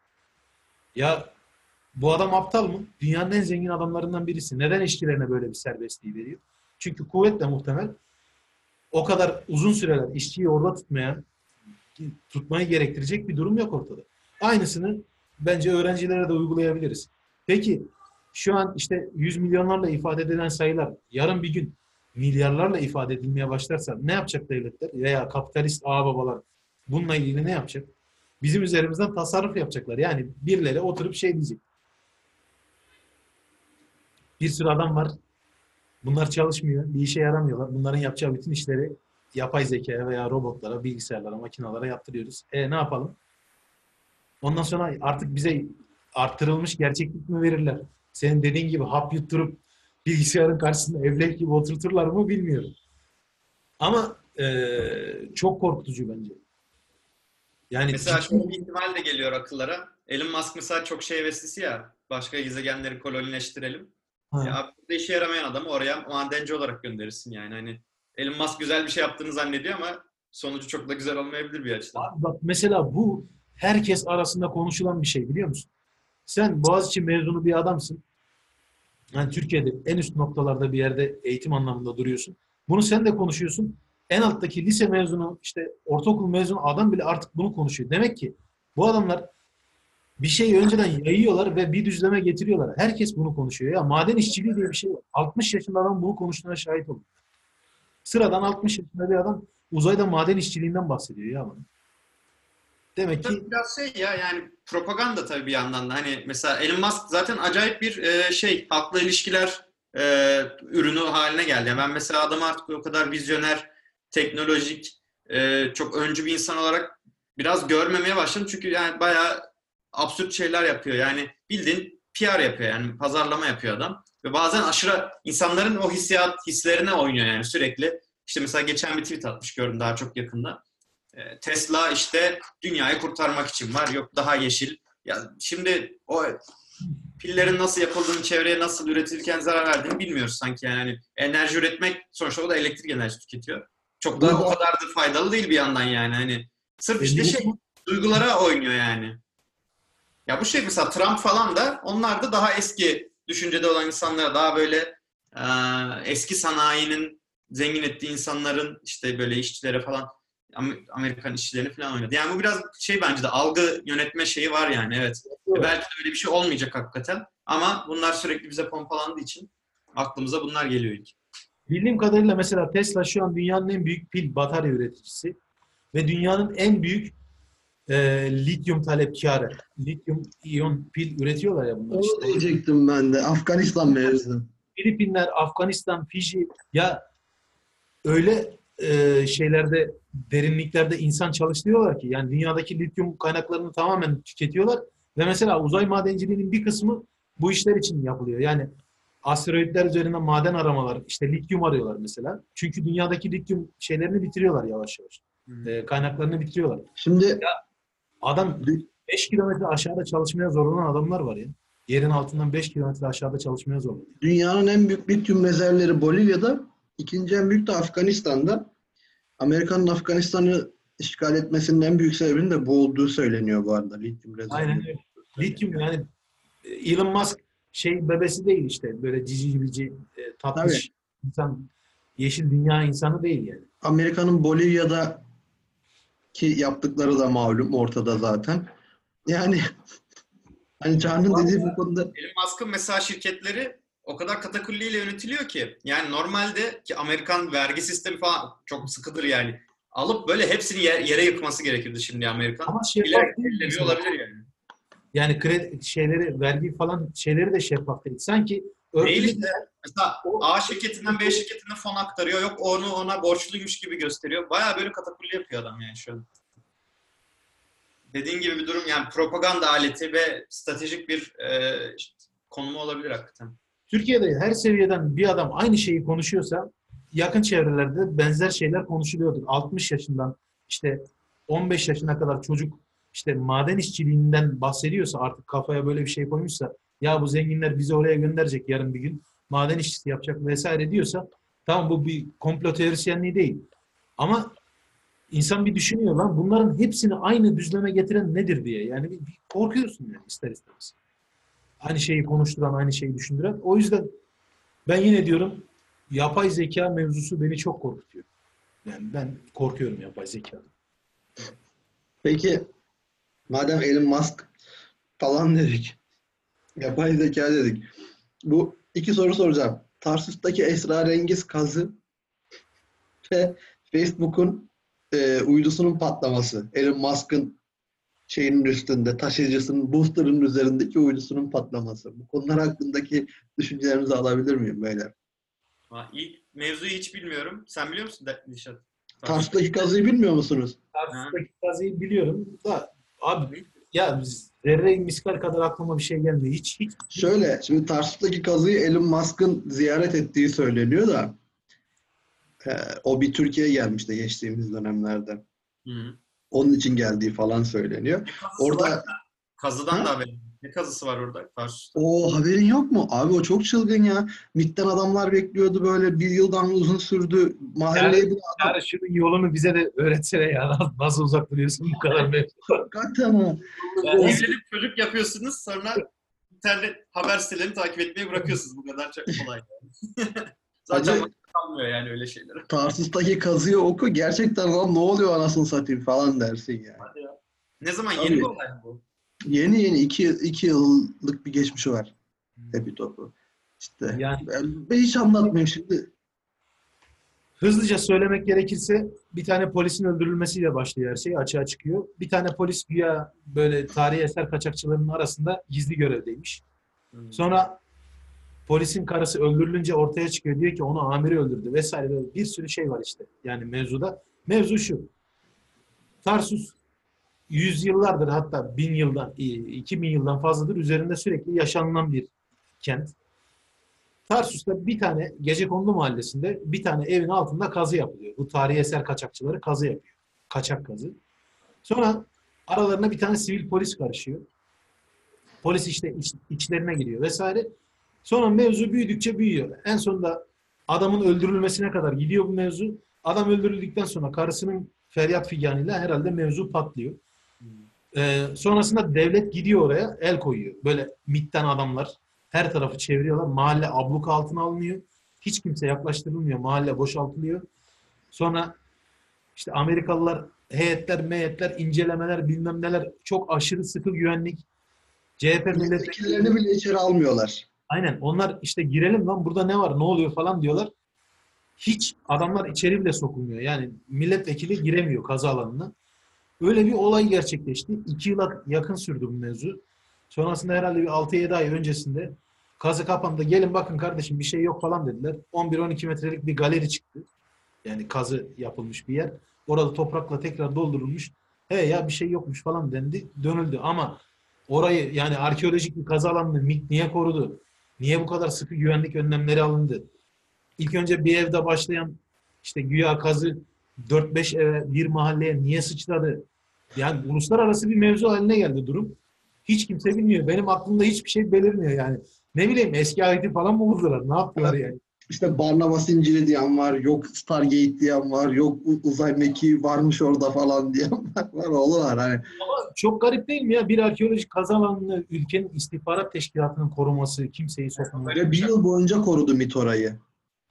[SPEAKER 3] Ya bu adam aptal mı? Dünyanın en zengin adamlarından birisi. Neden işçilerine böyle bir serbestliği veriyor? Çünkü kuvvetle muhtemel o kadar uzun süreler işçiyi orada tutmaya tutmayı gerektirecek bir durum yok ortada. Aynısını bence öğrencilere de uygulayabiliriz. Peki şu an işte yüz milyonlarla ifade edilen sayılar yarın bir gün milyarlarla ifade edilmeye başlarsa ne yapacak devletler veya kapitalist ağababalar bununla ilgili ne yapacak? Bizim üzerimizden tasarruf yapacaklar. Yani birileri oturup şey diyecek. Bir sürü adam var. Bunlar çalışmıyor. Bir işe yaramıyorlar. Bunların yapacağı bütün işleri yapay zekaya veya robotlara, bilgisayarlara, makinalara yaptırıyoruz. E ne yapalım? Ondan sonra artık bize arttırılmış gerçeklik mi verirler? Senin dediğin gibi hap yutturup bilgisayarın karşısında evlek gibi oturturlar mı bilmiyorum. Ama eee, çok korkutucu bence. Yani
[SPEAKER 2] Mesela
[SPEAKER 3] ciddi-
[SPEAKER 2] şöyle bir ihtimal de geliyor akıllara. Elon Musk mesela çok şey heveslisi ya. Başka gezegenleri kolonileştirelim.
[SPEAKER 3] Ha.
[SPEAKER 2] Ya burada işe yaramayan adamı oraya madenci olarak gönderirsin yani. Hani Elon Musk güzel bir şey yaptığını zannediyor ama sonucu çok da güzel olmayabilir bir açıdan.
[SPEAKER 3] Abi bak mesela bu herkes arasında konuşulan bir şey biliyor musun? Sen Boğaziçi mezunu bir adamsın. Yani Türkiye'de en üst noktalarda bir yerde eğitim anlamında duruyorsun. Bunu sen de konuşuyorsun. En alttaki lise mezunu, işte ortaokul mezunu adam bile artık bunu konuşuyor. Demek ki bu adamlar bir şeyi önceden yayıyorlar ve bir düzleme getiriyorlar. Herkes bunu konuşuyor. Ya maden işçiliği diye bir şey var. 60 yaşında adam bunu konuştuğuna şahit oldu. Sıradan 60 yaşında bir adam uzayda maden işçiliğinden bahsediyor ya bana. Demek ki
[SPEAKER 2] biraz şey ya yani propaganda tabii bir yandan da. Hani mesela Elon Musk zaten acayip bir e, şey halkla ilişkiler e, ürünü haline geldi. Ben mesela adamı artık o kadar vizyoner, teknolojik, e, çok öncü bir insan olarak biraz görmemeye başladım. Çünkü yani bayağı absürt şeyler yapıyor. Yani bildiğin PR yapıyor yani pazarlama yapıyor adam. Ve bazen aşırı insanların o hissiyat hislerine oynuyor yani sürekli. İşte mesela geçen bir tweet atmış gördüm daha çok yakında. E, Tesla işte dünyayı kurtarmak için var. Yok daha yeşil. Ya şimdi o pillerin nasıl yapıldığını, çevreye nasıl üretilirken zarar verdiğini bilmiyoruz sanki yani. Hani enerji üretmek sonuçta o da elektrik enerjisi tüketiyor. Çok da o kadar da faydalı değil bir yandan yani. Hani sırf işte şey duygulara oynuyor yani. Ya bu şey mesela Trump falan da onlar da daha eski düşüncede olan insanlara daha böyle e, eski sanayinin zengin ettiği insanların işte böyle işçilere falan Am- Amerikan işçilerini falan oynadı. Yani bu biraz şey bence de algı yönetme şeyi var yani evet.
[SPEAKER 3] Doğru.
[SPEAKER 2] Belki de öyle bir şey olmayacak hakikaten. Ama bunlar sürekli bize pompalandığı için aklımıza bunlar geliyor ilk.
[SPEAKER 3] Bildiğim kadarıyla mesela Tesla şu an dünyanın en büyük pil batarya üreticisi ve dünyanın en büyük e, lityum talepkarı. Lityum iyon pil üretiyorlar ya bunlar
[SPEAKER 1] Onu
[SPEAKER 3] işte.
[SPEAKER 1] diyecektim ben de. Afganistan mevzu.
[SPEAKER 3] Filipinler, Afganistan, Fiji ya öyle e, şeylerde derinliklerde insan çalıştırıyorlar ki yani dünyadaki lityum kaynaklarını tamamen tüketiyorlar ve mesela uzay madenciliğinin bir kısmı bu işler için yapılıyor. Yani asteroidler üzerinde maden aramalar, işte lityum arıyorlar mesela. Çünkü dünyadaki lityum şeylerini bitiriyorlar yavaş yavaş. E, kaynaklarını bitiriyorlar.
[SPEAKER 1] Şimdi
[SPEAKER 3] Adam 5 kilometre aşağıda çalışmaya zorlanan adamlar var ya. Yerin altından 5 kilometre aşağıda çalışmaya zorlanıyor.
[SPEAKER 1] dünyanın en büyük lityum rezervleri Bolivya'da, ikinci en büyük de Afganistan'da. Amerika'nın Afganistan'ı işgal etmesinin en büyük sebebinin de bu olduğu söyleniyor bu arada lityum rezervi.
[SPEAKER 3] Aynen öyle. Lityum yani Elon Musk şey bebesi değil işte böyle cici bici e, tatlış insan yeşil dünya insanı değil yani.
[SPEAKER 1] Amerika'nın Bolivya'da ki yaptıkları da malum ortada zaten. Yani hani Can'ın dediği bu konuda
[SPEAKER 2] Elon Musk'ın mesela şirketleri o kadar katakulliyle yönetiliyor ki yani normalde ki Amerikan vergi sistemi falan çok sıkıdır yani. Alıp böyle hepsini yer- yere yıkması gerekirdi şimdi Amerikan.
[SPEAKER 3] Ama mesela.
[SPEAKER 2] olabilir yani.
[SPEAKER 3] Yani kredi şeyleri vergi falan şeyleri de şeffaf değil. Sanki
[SPEAKER 2] Değil
[SPEAKER 3] örtülü
[SPEAKER 2] işte. Mesela A şirketinden B şirketine fon aktarıyor. Yok onu ona borçluymuş gibi gösteriyor. Baya böyle katakulli yapıyor adam yani şu an. Dediğin gibi bir durum yani propaganda aleti ve stratejik bir e, konumu olabilir hakikaten.
[SPEAKER 3] Türkiye'de her seviyeden bir adam aynı şeyi konuşuyorsa yakın çevrelerde benzer şeyler konuşuluyordur. 60 yaşından işte 15 yaşına kadar çocuk işte maden işçiliğinden bahsediyorsa artık kafaya böyle bir şey koymuşsa ya bu zenginler bizi oraya gönderecek yarın bir gün maden işçisi yapacak vesaire diyorsa tamam bu bir komplo teorisyenliği değil. Ama insan bir düşünüyor lan bunların hepsini aynı düzleme getiren nedir diye. Yani bir, bir korkuyorsun yani ister istemez. Aynı şeyi konuşturan, aynı şeyi düşündüren. O yüzden ben yine diyorum yapay zeka mevzusu beni çok korkutuyor. Yani ben korkuyorum yapay zekadan.
[SPEAKER 1] Peki madem Elon Musk falan dedik. Yapay zeka dedik. Bu iki soru soracağım. Tarsus'taki esrarengiz kazı ve Facebook'un e, uydusunun patlaması. Elon Musk'ın şeyinin üstünde, taşıyıcısının, booster'ın üzerindeki uydusunun patlaması. Bu konular hakkındaki düşüncelerinizi alabilir miyim beyler?
[SPEAKER 2] Ha, ilk mevzuyu hiç bilmiyorum. Sen biliyor musun Dişat?
[SPEAKER 1] Tarsus'taki kazıyı bilmiyor musunuz?
[SPEAKER 3] Tarsus'taki kazıyı biliyorum da abi ya zerre miskal kadar aklıma bir şey gelmiyor. Hiç hiç
[SPEAKER 1] Şöyle, şimdi Tarsus'taki kazıyı Elon Musk'ın ziyaret ettiği söyleniyor da e, o bir Türkiye'ye gelmişti geçtiğimiz dönemlerde.
[SPEAKER 2] Hı.
[SPEAKER 1] Onun için geldiği falan söyleniyor. Orada
[SPEAKER 2] Kazıdan
[SPEAKER 1] Ha?
[SPEAKER 2] da haberim. Ne kazısı var orada? Tarsus'ta.
[SPEAKER 1] o haberin yok mu? Abi o çok çılgın ya. MİT'ten adamlar bekliyordu böyle bir yıldan uzun sürdü. Mahalleyi bu
[SPEAKER 3] yani şunun yolunu bize de öğretsene ya. Nasıl- uzak duruyorsun bu kadar mevzu?
[SPEAKER 1] hakikaten ha.
[SPEAKER 2] Yani evlenip çocuk yapıyorsunuz sonra internet haber sitelerini takip etmeyi bırakıyorsunuz. Bu kadar çok kolay. Yani. Zaten
[SPEAKER 1] Hacı-
[SPEAKER 2] kalmıyor yani öyle şeylere.
[SPEAKER 1] Tarsus'taki kazıyı oku. Gerçekten lan ne oluyor anasını satayım falan dersin yani.
[SPEAKER 2] Hadi ya. Ne zaman
[SPEAKER 1] Tabii.
[SPEAKER 2] yeni bir olay bu?
[SPEAKER 1] Yeni yeni iki, iki yıllık bir geçmişi var. Happy Top'u. İşte
[SPEAKER 3] Yani-
[SPEAKER 1] ben, ben hiç anlatmayayım şimdi.
[SPEAKER 3] Hızlıca söylemek gerekirse bir tane polisin öldürülmesiyle başlıyor her şey açığa çıkıyor. Bir tane polis güya böyle tarihi eser kaçakçılarının arasında gizli görevdeymiş.
[SPEAKER 2] Hmm.
[SPEAKER 3] Sonra polisin karısı öldürülünce ortaya çıkıyor diyor ki onu amiri öldürdü vesaire böyle bir sürü şey var işte yani mevzuda. Mevzu şu. Tarsus yüzyıllardır hatta bin yıldan, iki bin yıldan fazladır üzerinde sürekli yaşanılan bir kent. Tarsus'ta bir tane Gecekondu mahallesinde bir tane evin altında kazı yapılıyor. Bu tarihi eser kaçakçıları kazı yapıyor. Kaçak kazı. Sonra aralarına bir tane sivil polis karışıyor. Polis işte iç- içlerine giriyor vesaire. Sonra mevzu büyüdükçe büyüyor. En sonunda adamın öldürülmesine kadar gidiyor bu mevzu. Adam öldürüldükten sonra karısının feryat figanıyla herhalde mevzu patlıyor. Ee, sonrasında devlet gidiyor oraya el koyuyor. Böyle MİT'ten adamlar her tarafı çeviriyorlar. Mahalle abluk altına alınıyor. Hiç kimse yaklaştırılmıyor. Mahalle boşaltılıyor. Sonra işte Amerikalılar heyetler, meyetler, incelemeler bilmem neler çok aşırı sıkı güvenlik. CHP milletvekilleri
[SPEAKER 1] Milletvekillerini bile içeri almıyorlar.
[SPEAKER 3] Aynen. Onlar işte girelim lan burada ne var ne oluyor falan diyorlar. Hiç adamlar içeri bile sokulmuyor. Yani milletvekili giremiyor kaza alanına. Öyle bir olay gerçekleşti. İki yıla yakın sürdü bu mevzu. Sonrasında herhalde bir 6-7 ay öncesinde kazı kapandı. Gelin bakın kardeşim bir şey yok falan dediler. 11-12 metrelik bir galeri çıktı. Yani kazı yapılmış bir yer. Orada toprakla tekrar doldurulmuş. He ya bir şey yokmuş falan dendi. Dönüldü ama orayı yani arkeolojik bir kazı alanını MİT niye korudu? Niye bu kadar sıkı güvenlik önlemleri alındı? İlk önce bir evde başlayan işte güya kazı 4-5 eve bir mahalleye niye sıçradı? Yani uluslararası bir mevzu haline geldi durum. Hiç kimse bilmiyor. Benim aklımda hiçbir şey belirmiyor yani. Ne bileyim eski ayeti falan mı buldular? Ne yaptılar yani?
[SPEAKER 1] İşte Barnaba Zinciri diyen var, yok Stargate diyen var, yok uzay mekiği varmış orada falan diyen var. olurlar hani.
[SPEAKER 3] Ama çok garip değil mi ya? Bir arkeolojik kazı alanını ülkenin istihbarat teşkilatının koruması, kimseyi sokmaması.
[SPEAKER 1] Ve bir yıl boyunca korudu MİT orayı.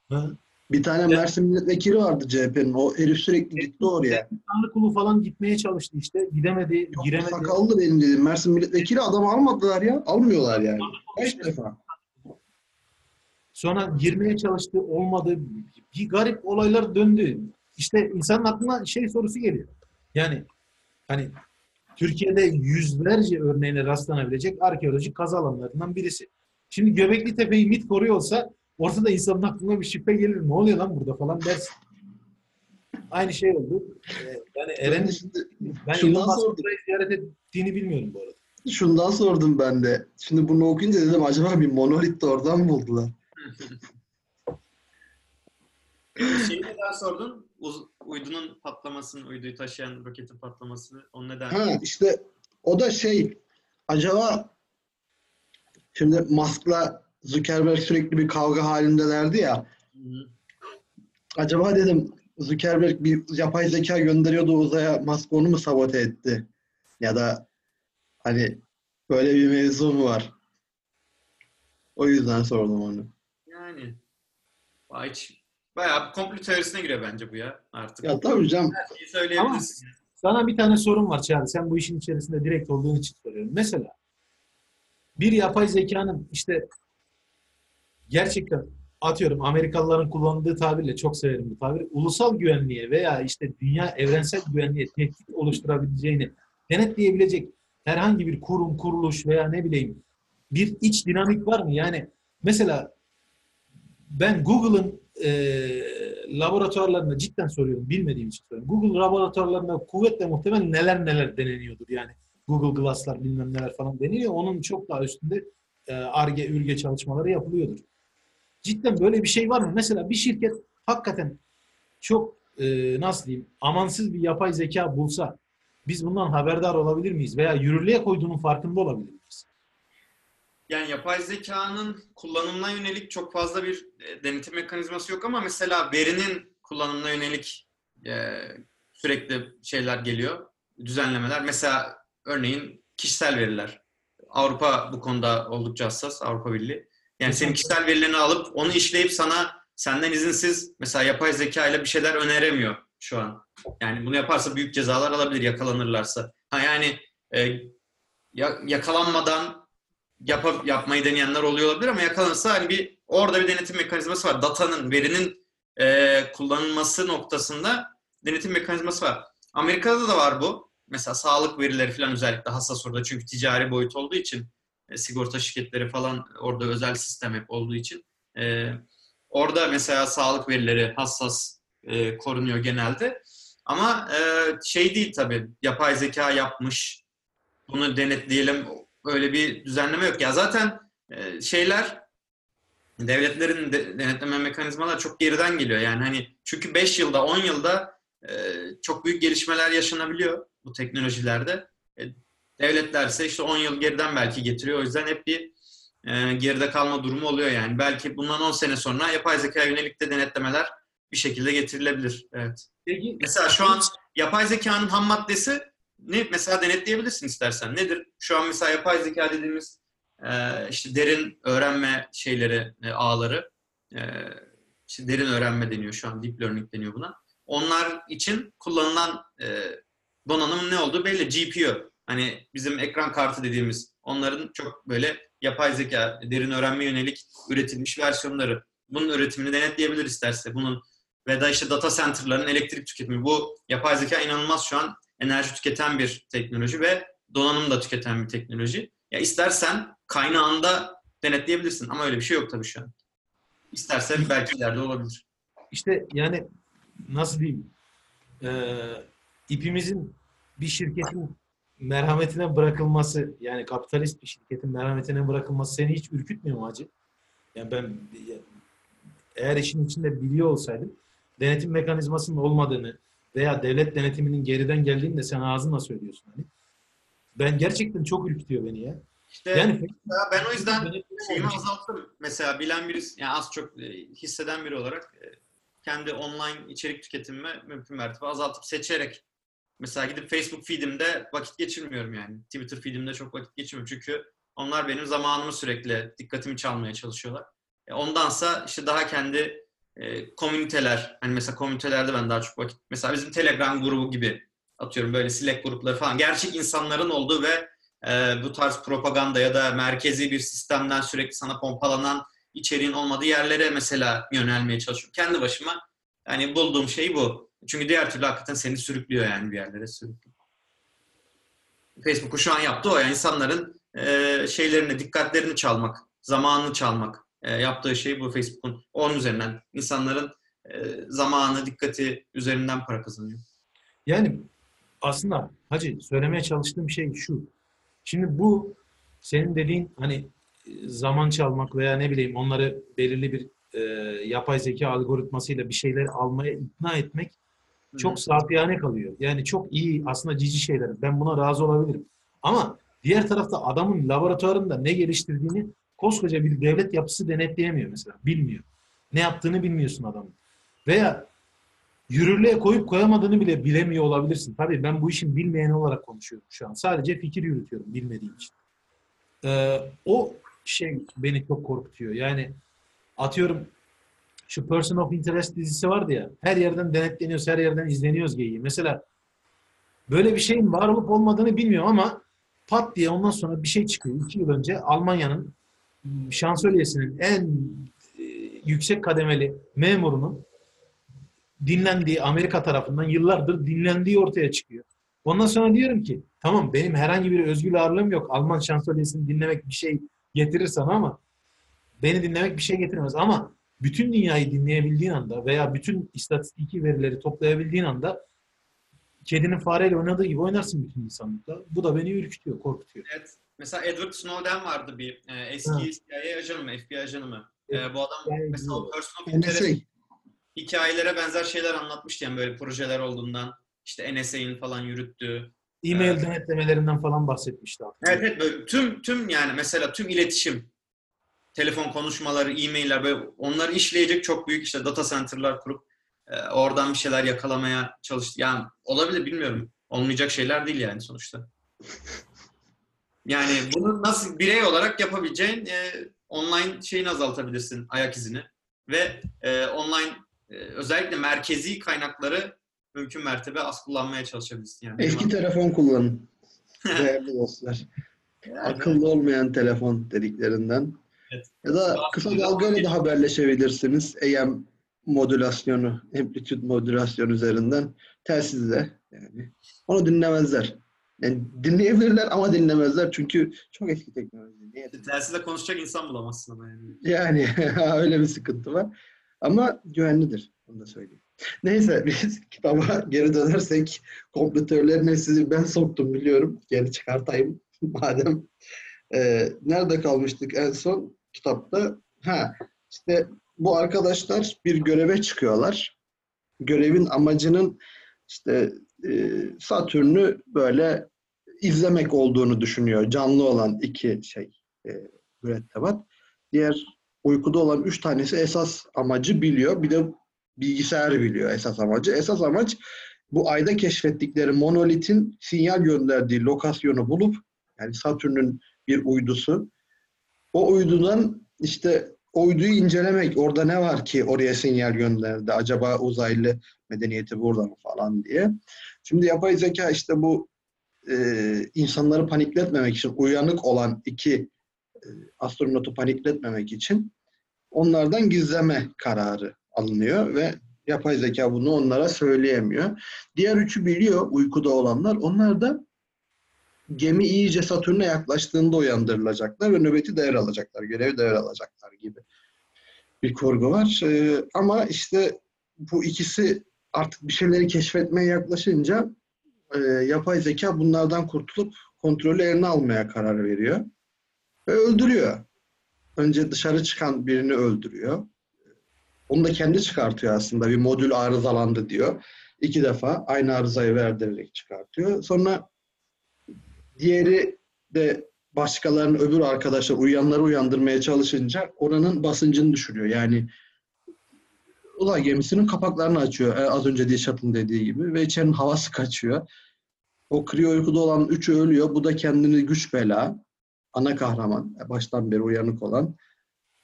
[SPEAKER 3] Ha?
[SPEAKER 1] Bir tane Mersin milletvekili vardı CHP'nin. O herif sürekli gitti oraya.
[SPEAKER 3] Tanrı kulu falan gitmeye çalıştı işte. Gidemedi,
[SPEAKER 1] Yok,
[SPEAKER 3] giremedi.
[SPEAKER 1] sakallı benim dedim. Mersin milletvekili adamı almadılar ya. Almıyorlar yani. Kaç defa?
[SPEAKER 3] Sonra girmeye çalıştı, olmadı. Bir garip olaylar döndü. İşte insanın aklına şey sorusu geliyor. Yani hani Türkiye'de yüzlerce örneğine rastlanabilecek arkeolojik kazı alanlarından birisi. Şimdi Göbekli Tepe'yi MİT koruyor olsa ortada insanın aklına bir şüphe gelir. Ne oluyor lan burada falan dersin. Aynı şey oldu. Ee, Yani
[SPEAKER 1] Ben
[SPEAKER 3] Eren,
[SPEAKER 1] de şimdi
[SPEAKER 3] ben
[SPEAKER 1] şundan
[SPEAKER 3] Elon burayı ziyaret ettiğini bilmiyorum bu arada.
[SPEAKER 1] şundan sordum ben de. Şimdi bunu okuyunca dedim acaba bir monolit de oradan mı buldular?
[SPEAKER 2] Şeyi neden sordun? Uz- uydunun patlamasını, uyduyu taşıyan roketin patlamasını. Onu neden?
[SPEAKER 1] Ha işte o da şey acaba şimdi Musk'la Zuckerberg sürekli bir kavga halindelerdi ya. Acaba dedim Zuckerberg bir yapay zeka gönderiyordu uzaya Musk onu mu sabote etti? Ya da hani böyle bir mevzu mu var? O yüzden sordum onu.
[SPEAKER 2] Yani Vay, bayağı komplo teorisine giriyor bence bu ya artık.
[SPEAKER 1] Ya tabii canım.
[SPEAKER 2] Her şeyi söyleyebilirsin.
[SPEAKER 3] Sana bir tane sorun var Çağrı. Sen bu işin içerisinde direkt olduğun için soruyorum. Mesela bir yapay zekanın işte gerçekten atıyorum Amerikalıların kullandığı tabirle çok severim bu tabiri. Ulusal güvenliğe veya işte dünya evrensel güvenliğe tehdit oluşturabileceğini denetleyebilecek herhangi bir kurum, kuruluş veya ne bileyim bir iç dinamik var mı? Yani mesela ben Google'ın e, laboratuvarlarında cidden soruyorum. Bilmediğim için soruyorum. Google laboratuvarlarında kuvvetle muhtemel neler neler deneniyordur. Yani Google Glass'lar bilmem neler falan deniyor. Onun çok daha üstünde e, ARGE, ÜRGE çalışmaları yapılıyordur. Cidden böyle bir şey var mı? Mesela bir şirket hakikaten çok e, nasıl diyeyim amansız bir yapay zeka bulsa biz bundan haberdar olabilir miyiz? Veya yürürlüğe koyduğunun farkında olabilir miyiz?
[SPEAKER 2] Yani yapay zekanın kullanımına yönelik çok fazla bir e, denetim mekanizması yok ama mesela verinin kullanımına yönelik e, sürekli şeyler geliyor, düzenlemeler. Mesela örneğin kişisel veriler. Avrupa bu konuda oldukça hassas, Avrupa Birliği. Yani senin kişisel verilerini alıp onu işleyip sana senden izinsiz mesela yapay zeka ile bir şeyler öneremiyor şu an. Yani bunu yaparsa büyük cezalar alabilir yakalanırlarsa. Ha yani e, ya- yakalanmadan yap yapmayı deneyenler oluyor olabilir ama yakalanırsa hani bir orada bir denetim mekanizması var. Datanın, verinin e, kullanılması noktasında denetim mekanizması var. Amerika'da da var bu. Mesela sağlık verileri falan özellikle hassas orada çünkü ticari boyut olduğu için e, sigorta şirketleri falan orada özel sistem hep olduğu için e, orada mesela sağlık verileri hassas e, korunuyor genelde. Ama e, şey değil tabii yapay zeka yapmış bunu denetleyelim öyle bir düzenleme yok. Ya zaten e, şeyler devletlerin de, denetleme mekanizmaları çok geriden geliyor. Yani hani çünkü 5 yılda 10 yılda e, çok büyük gelişmeler yaşanabiliyor bu teknolojilerde. E, devletler ise işte 10 yıl geriden belki getiriyor. O yüzden hep bir e, geride kalma durumu oluyor yani. Belki bundan 10 sene sonra yapay zeka yönelik de denetlemeler bir şekilde getirilebilir. Evet.
[SPEAKER 3] Peki
[SPEAKER 2] Mesela şu an yapay zekanın ham maddesi ne? Mesela denetleyebilirsin istersen. Nedir? Şu an mesela yapay zeka dediğimiz e, işte derin öğrenme şeyleri, e, ağları, e, işte derin öğrenme deniyor şu an, deep learning deniyor buna. Onlar için kullanılan e, donanımın ne olduğu belli. GPU. Hani bizim ekran kartı dediğimiz onların çok böyle yapay zeka, derin öğrenme yönelik üretilmiş versiyonları. Bunun üretimini denetleyebilir isterse. Bunun ve da işte data center'ların elektrik tüketimi. Bu yapay zeka inanılmaz şu an enerji tüketen bir teknoloji ve donanım da tüketen bir teknoloji. Ya istersen kaynağında denetleyebilirsin ama öyle bir şey yok tabii şu an. İstersen belki ileride olabilir.
[SPEAKER 3] İşte yani nasıl diyeyim e, ipimizin bir şirketin merhametine bırakılması yani kapitalist bir şirketin merhametine bırakılması seni hiç ürkütmüyor mu hacı? Yani ben eğer işin içinde biliyor olsaydım denetim mekanizmasının olmadığını veya devlet denetiminin geriden geldiğini de sen ağzınla söylüyorsun hani. Ben gerçekten çok ürkütüyor beni ya.
[SPEAKER 2] İşte
[SPEAKER 3] Yani
[SPEAKER 2] Ya ben o yüzden şeyimi azalttım. Mesela bilen birisi, yani az çok e, hisseden biri olarak e, kendi online içerik tüketimimi mümkün mertebe azaltıp seçerek mesela gidip Facebook feedimde vakit geçirmiyorum yani. Twitter feedimde çok vakit geçirmiyorum çünkü onlar benim zamanımı sürekli dikkatimi çalmaya çalışıyorlar. E, ondansa işte daha kendi e, komüniteler, hani mesela komünitelerde ben daha çok vakit, mesela bizim Telegram grubu gibi atıyorum böyle Slack grupları falan gerçek insanların olduğu ve e, bu tarz propaganda ya da merkezi bir sistemden sürekli sana pompalanan içeriğin olmadığı yerlere mesela yönelmeye çalışıyorum. Kendi başıma yani bulduğum şey bu. Çünkü diğer türlü hakikaten seni sürüklüyor yani bir yerlere sürüklüyor. Facebook'u şu an yaptığı o yani insanların e, şeylerini, dikkatlerini çalmak, zamanını çalmak. E, yaptığı şey bu Facebook'un. Onun üzerinden insanların e, zamanı, dikkati üzerinden para kazanıyor.
[SPEAKER 3] Yani aslında hacı söylemeye çalıştığım şey şu. Şimdi bu senin dediğin hani e, zaman çalmak veya ne bileyim onları belirli bir e, yapay zeka algoritmasıyla bir şeyler almaya ikna etmek çok safiyane kalıyor. Yani çok iyi aslında cici şeyler. Ben buna razı olabilirim. Ama diğer tarafta adamın laboratuvarında ne geliştirdiğini koskoca bir devlet yapısı denetleyemiyor mesela. Bilmiyor. Ne yaptığını bilmiyorsun adamın. Veya yürürlüğe koyup koyamadığını bile bilemiyor olabilirsin. Tabii ben bu işin bilmeyeni olarak konuşuyorum şu an. Sadece fikir yürütüyorum bilmediğim için. Ee, o şey beni çok korkutuyor. Yani atıyorum şu Person of Interest dizisi vardı ya. Her yerden denetleniyoruz, her yerden izleniyoruz geyiği. Mesela böyle bir şeyin var olup olmadığını bilmiyorum ama pat diye ondan sonra bir şey çıkıyor. İki yıl önce Almanya'nın şansölyesinin en e, yüksek kademeli memurunun dinlendiği Amerika tarafından yıllardır dinlendiği ortaya çıkıyor. Ondan sonra diyorum ki tamam benim herhangi bir özgür ağırlığım yok. Alman şansölyesini dinlemek bir şey getirir sana ama beni dinlemek bir şey getirmez. Ama bütün dünyayı dinleyebildiğin anda veya bütün istatistiki verileri toplayabildiğin anda kedinin fareyle oynadığı gibi oynarsın bütün insanlıkla. Bu da beni ürkütüyor, korkutuyor.
[SPEAKER 2] Evet. Mesela Edward Snowden vardı bir e, eski
[SPEAKER 3] Ha.
[SPEAKER 2] CIA ajanı mı, FBI ajanı mı? E, bu adam
[SPEAKER 3] Yani
[SPEAKER 2] mesela o. Person of
[SPEAKER 1] NSA.
[SPEAKER 2] Interest hikayelere benzer şeyler anlatmıştı yani böyle projeler olduğundan. İşte NSA'nin falan yürüttüğü.
[SPEAKER 3] E-mail
[SPEAKER 2] Evet.
[SPEAKER 3] denetlemelerinden falan bahsetmişti.
[SPEAKER 2] Evet evet böyle tüm tüm yani mesela tüm iletişim, telefon konuşmaları, e-mailler böyle onları işleyecek çok büyük işte data center'lar kurup e, oradan bir şeyler yakalamaya çalıştı. Yani olabilir bilmiyorum. Olmayacak şeyler değil yani sonuçta. Yani bunu nasıl birey olarak yapabileceğin e, online şeyini azaltabilirsin ayak izini ve e, online e, özellikle merkezi kaynakları mümkün mertebe az kullanmaya çalışabilirsin. Yani
[SPEAKER 1] Eski telefon kullanın. Değerli dostlar. Akıllı olmayan telefon dediklerinden.
[SPEAKER 2] Evet.
[SPEAKER 1] Ya da kısa dalgayla da haberleşebilirsiniz. AM modülasyonu, amplitude modülasyon üzerinden telsizle yani. Onu dinlemezler. Yani dinleyebilirler ama dinlemezler çünkü çok eski teknoloji. Niye?
[SPEAKER 2] Telsizle konuşacak insan bulamazsın ama yani.
[SPEAKER 1] Yani öyle bir sıkıntı var. Ama güvenlidir. Onu da söyleyeyim. Neyse biz kitaba geri dönersek kompletörlerine sizi ben soktum biliyorum. Geri çıkartayım madem. Ee, nerede kalmıştık en son kitapta? Ha işte bu arkadaşlar bir göreve çıkıyorlar. Görevin amacının işte e, Satürn'ü böyle izlemek olduğunu düşünüyor. Canlı olan iki şey e, mürettebat. Diğer uykuda olan üç tanesi esas amacı biliyor. Bir de bilgisayar biliyor esas amacı. Esas amaç bu ayda keşfettikleri monolitin sinyal gönderdiği lokasyonu bulup yani Satürn'ün bir uydusu o uydudan işte uyduyu incelemek. Orada ne var ki oraya sinyal gönderdi? Acaba uzaylı medeniyeti burada mı falan diye. Şimdi yapay zeka işte bu e, insanları panikletmemek için uyanık olan iki e, astronotu panikletmemek için onlardan gizleme kararı alınıyor ve yapay zeka bunu onlara söyleyemiyor. Diğer üçü biliyor uykuda olanlar. Onlar da gemi iyice Satürn'e yaklaştığında uyandırılacaklar ve nöbeti devralacaklar, görevi devralacaklar gibi bir kurgu var. Ee, ama işte bu ikisi artık bir şeyleri keşfetmeye yaklaşınca e, yapay zeka bunlardan kurtulup kontrolü eline almaya karar veriyor. Ve öldürüyor. Önce dışarı çıkan birini öldürüyor. Onu da kendi çıkartıyor aslında. Bir modül arızalandı diyor. İki defa aynı arızayı verdirerek çıkartıyor. Sonra diğeri de başkalarının öbür arkadaşlar uyuyanları uyandırmaya çalışınca oranın basıncını düşürüyor. Yani uzay gemisinin kapaklarını açıyor. e, Az önce Dişat'ın dediği gibi. Ve içerinin havası kaçıyor. O kriyo uykuda olan üçü ölüyor. Bu da kendini güç bela. Ana kahraman. e, Baştan beri uyanık olan.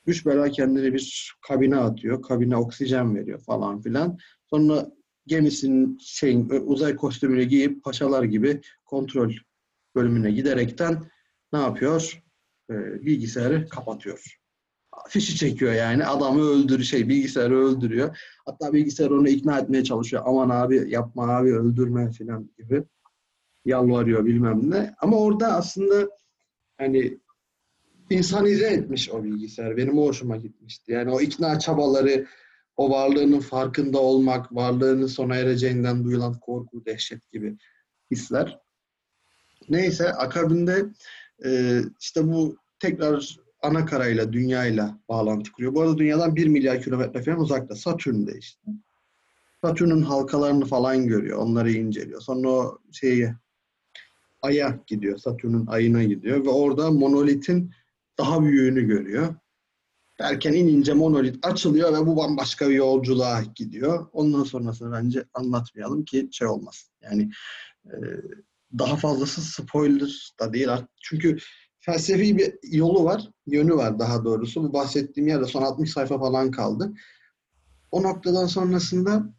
[SPEAKER 1] Güç bela kendini bir kabine atıyor. Kabine oksijen veriyor falan filan. Sonra gemisinin şeyin, uzay kostümünü giyip paşalar gibi kontrol bölümüne giderekten ne yapıyor? Ee, bilgisayarı kapatıyor. Fişi çekiyor yani. Adamı öldürüyor, şey bilgisayarı öldürüyor. Hatta bilgisayar onu ikna etmeye çalışıyor. Aman abi yapma abi öldürme falan gibi. Yalvarıyor bilmem ne. Ama orada aslında hani insanize etmiş o bilgisayar. Benim o hoşuma gitmişti. Yani o ikna çabaları, o varlığının farkında olmak, varlığının sona ereceğinden duyulan korku, dehşet gibi hisler. Neyse akabinde e, işte bu tekrar ana karayla, dünyayla bağlantı kuruyor. Bu arada dünyadan 1 milyar kilometre falan uzakta. Satürn'de işte. Satürn'ün halkalarını falan görüyor. Onları inceliyor. Sonra o şeyi Ay'a gidiyor. Satürn'ün ayına gidiyor ve orada monolitin daha büyüğünü görüyor. Derken inince monolit açılıyor ve bu bambaşka bir yolculuğa gidiyor. Ondan sonrasını bence anlatmayalım ki şey olmaz. Yani e, daha fazlası spoiler da değil. Çünkü felsefi bir yolu var, yönü var daha doğrusu. Bu bahsettiğim yerde son 60 sayfa falan kaldı. O noktadan sonrasında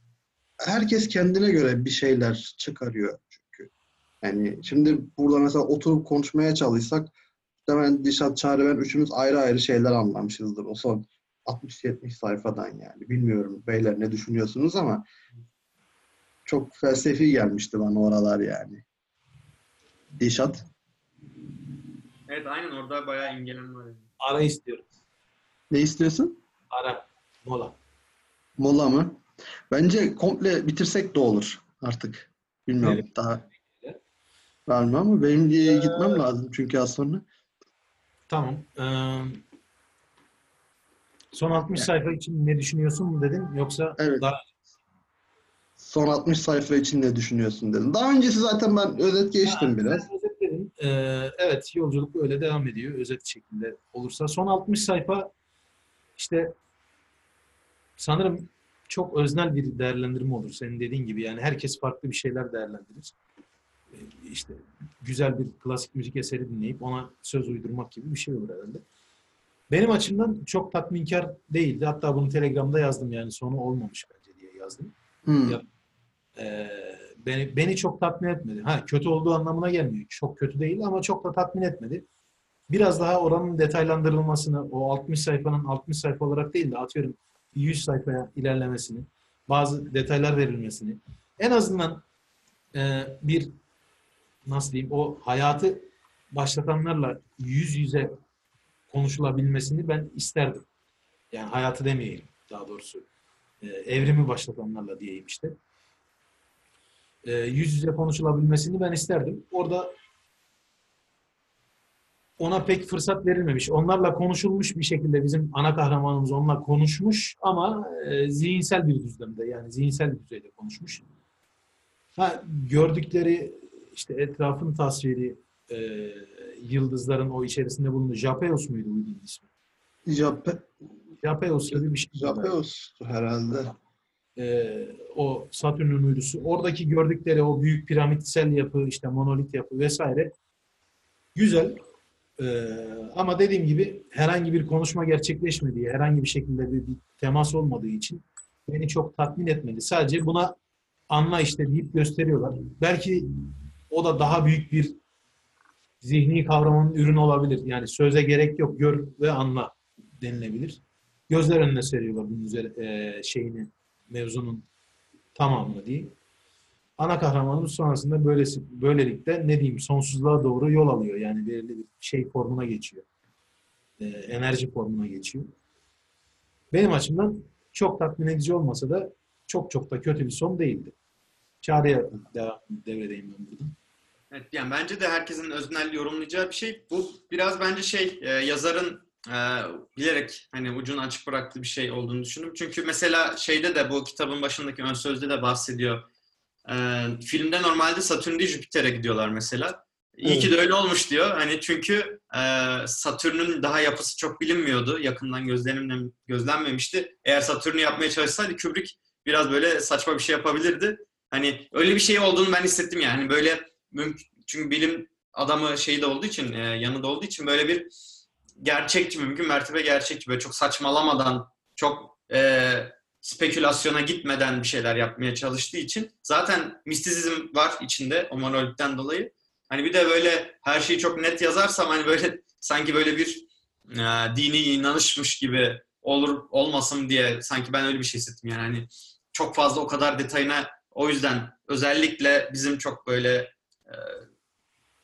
[SPEAKER 1] herkes kendine göre bir şeyler çıkarıyor çünkü. Yani şimdi burada mesela oturup konuşmaya çalışsak ben Dişat Çağrı ben üçümüz ayrı ayrı şeyler anlamışızdır o son 60-70 sayfadan yani. Bilmiyorum beyler ne düşünüyorsunuz ama çok felsefi gelmişti bana oralar yani. Dişat.
[SPEAKER 2] Evet aynen orada bayağı imgelem var. Yani.
[SPEAKER 3] Ara istiyorum.
[SPEAKER 1] Ne istiyorsun?
[SPEAKER 3] Ara. Mola.
[SPEAKER 1] Mola mı? Bence komple bitirsek de olur artık. Bilmiyorum
[SPEAKER 3] Evet.
[SPEAKER 1] daha var mı ama benim
[SPEAKER 3] Ee,
[SPEAKER 1] gitmem lazım çünkü az sonra.
[SPEAKER 3] Tamam. Ee, son 60 sayfa için ne düşünüyorsun mu dedin yoksa
[SPEAKER 1] Evet.
[SPEAKER 3] daha
[SPEAKER 1] Son 60 sayfa için ne düşünüyorsun dedim. Daha öncesi zaten ben özet geçtim biraz.
[SPEAKER 3] Sen özetledin. Ee, evet yolculuk öyle devam ediyor özet şeklinde olursa. Son 60 sayfa işte sanırım çok öznel bir değerlendirme olur. Senin dediğin gibi yani herkes farklı bir şeyler değerlendirir. Ee, İşte güzel bir klasik müzik eseri dinleyip ona söz uydurmak gibi bir şey olur herhalde. Benim açımdan çok tatminkar değildi. Hatta bunu Telegram'da yazdım yani sonu olmamış bence diye yazdım.
[SPEAKER 1] Hmm.
[SPEAKER 3] Ya- Ee, beni beni çok tatmin etmedi. Ha kötü olduğu anlamına gelmiyor. Çok kötü değil ama çok da tatmin etmedi. Biraz daha oranın detaylandırılmasını, o 60 sayfanın 60 sayfa olarak değil de atıyorum 100 sayfaya ilerlemesini, bazı detaylar verilmesini, en azından e, bir nasıl diyeyim o hayatı başlatanlarla yüz yüze konuşulabilmesini ben isterdim. Yani hayatı demeyelim daha doğrusu. E, evrimi başlatanlarla diyeyim işte e, yüz yüze konuşulabilmesini ben isterdim. Orada ona pek fırsat verilmemiş. Onlarla konuşulmuş bir şekilde bizim ana kahramanımız onunla konuşmuş ama e, zihinsel bir düzlemde yani zihinsel bir düzeyde konuşmuş. Ha, gördükleri işte etrafın tasviri e, yıldızların o içerisinde bulunduğu Japeos muydu uygun ismi?
[SPEAKER 1] Jape,
[SPEAKER 3] Japeos gibi bir şey.
[SPEAKER 1] Japeos herhalde.
[SPEAKER 3] E, o Satürn'ün uydusu. Oradaki gördükleri o büyük piramitsel yapı, işte monolit yapı vesaire güzel. E, ama dediğim gibi herhangi bir konuşma gerçekleşmediği, herhangi bir şekilde bir, bir temas olmadığı için beni çok tatmin etmedi. Sadece buna anla işte deyip gösteriyorlar. Belki o da daha büyük bir zihni kavramın ürünü olabilir. Yani söze gerek yok. Gör ve anla denilebilir. Gözler önüne seriyorlar bunun üzeri, e, şeyini, mevzunun tamamını değil. Ana kahramanımız sonrasında böylesi, böylelikle ne diyeyim sonsuzluğa doğru yol alıyor. Yani belirli bir şey formuna geçiyor. E, enerji formuna geçiyor. Benim açımdan çok tatmin edici olmasa da çok çok da kötü bir son değildi. Çağrı'ya devredeyim ben buradan.
[SPEAKER 2] Evet, yani bence de herkesin öznel yorumlayacağı bir şey. Bu biraz bence şey e, yazarın e, bilerek hani ucunu açık bıraktığı bir şey olduğunu düşündüm. Çünkü mesela şeyde de bu kitabın başındaki ön sözde de bahsediyor. E, filmde normalde Satürn değil Jüpiter'e gidiyorlar mesela. İyi ki de öyle olmuş diyor. Hani çünkü e, Satürn'ün daha yapısı çok bilinmiyordu. Yakından gözlenimle, gözlenmemişti. Eğer Satürn'ü yapmaya çalışsaydı Kubrick biraz böyle saçma bir şey yapabilirdi. Hani öyle bir şey olduğunu ben hissettim yani. Hani böyle mümkün, çünkü bilim adamı şeyi de olduğu için, e, yanında olduğu için böyle bir gerçekçi, mümkün mertebe gerçekçi, böyle çok saçmalamadan, çok e, spekülasyona gitmeden bir şeyler yapmaya çalıştığı için zaten mistisizm var içinde o monolitten dolayı. Hani bir de böyle her şeyi çok net yazarsam hani böyle sanki böyle bir e, dini inanışmış gibi olur olmasın diye sanki ben öyle bir şey hissettim. Yani hani çok fazla o kadar detayına o yüzden özellikle bizim çok böyle e,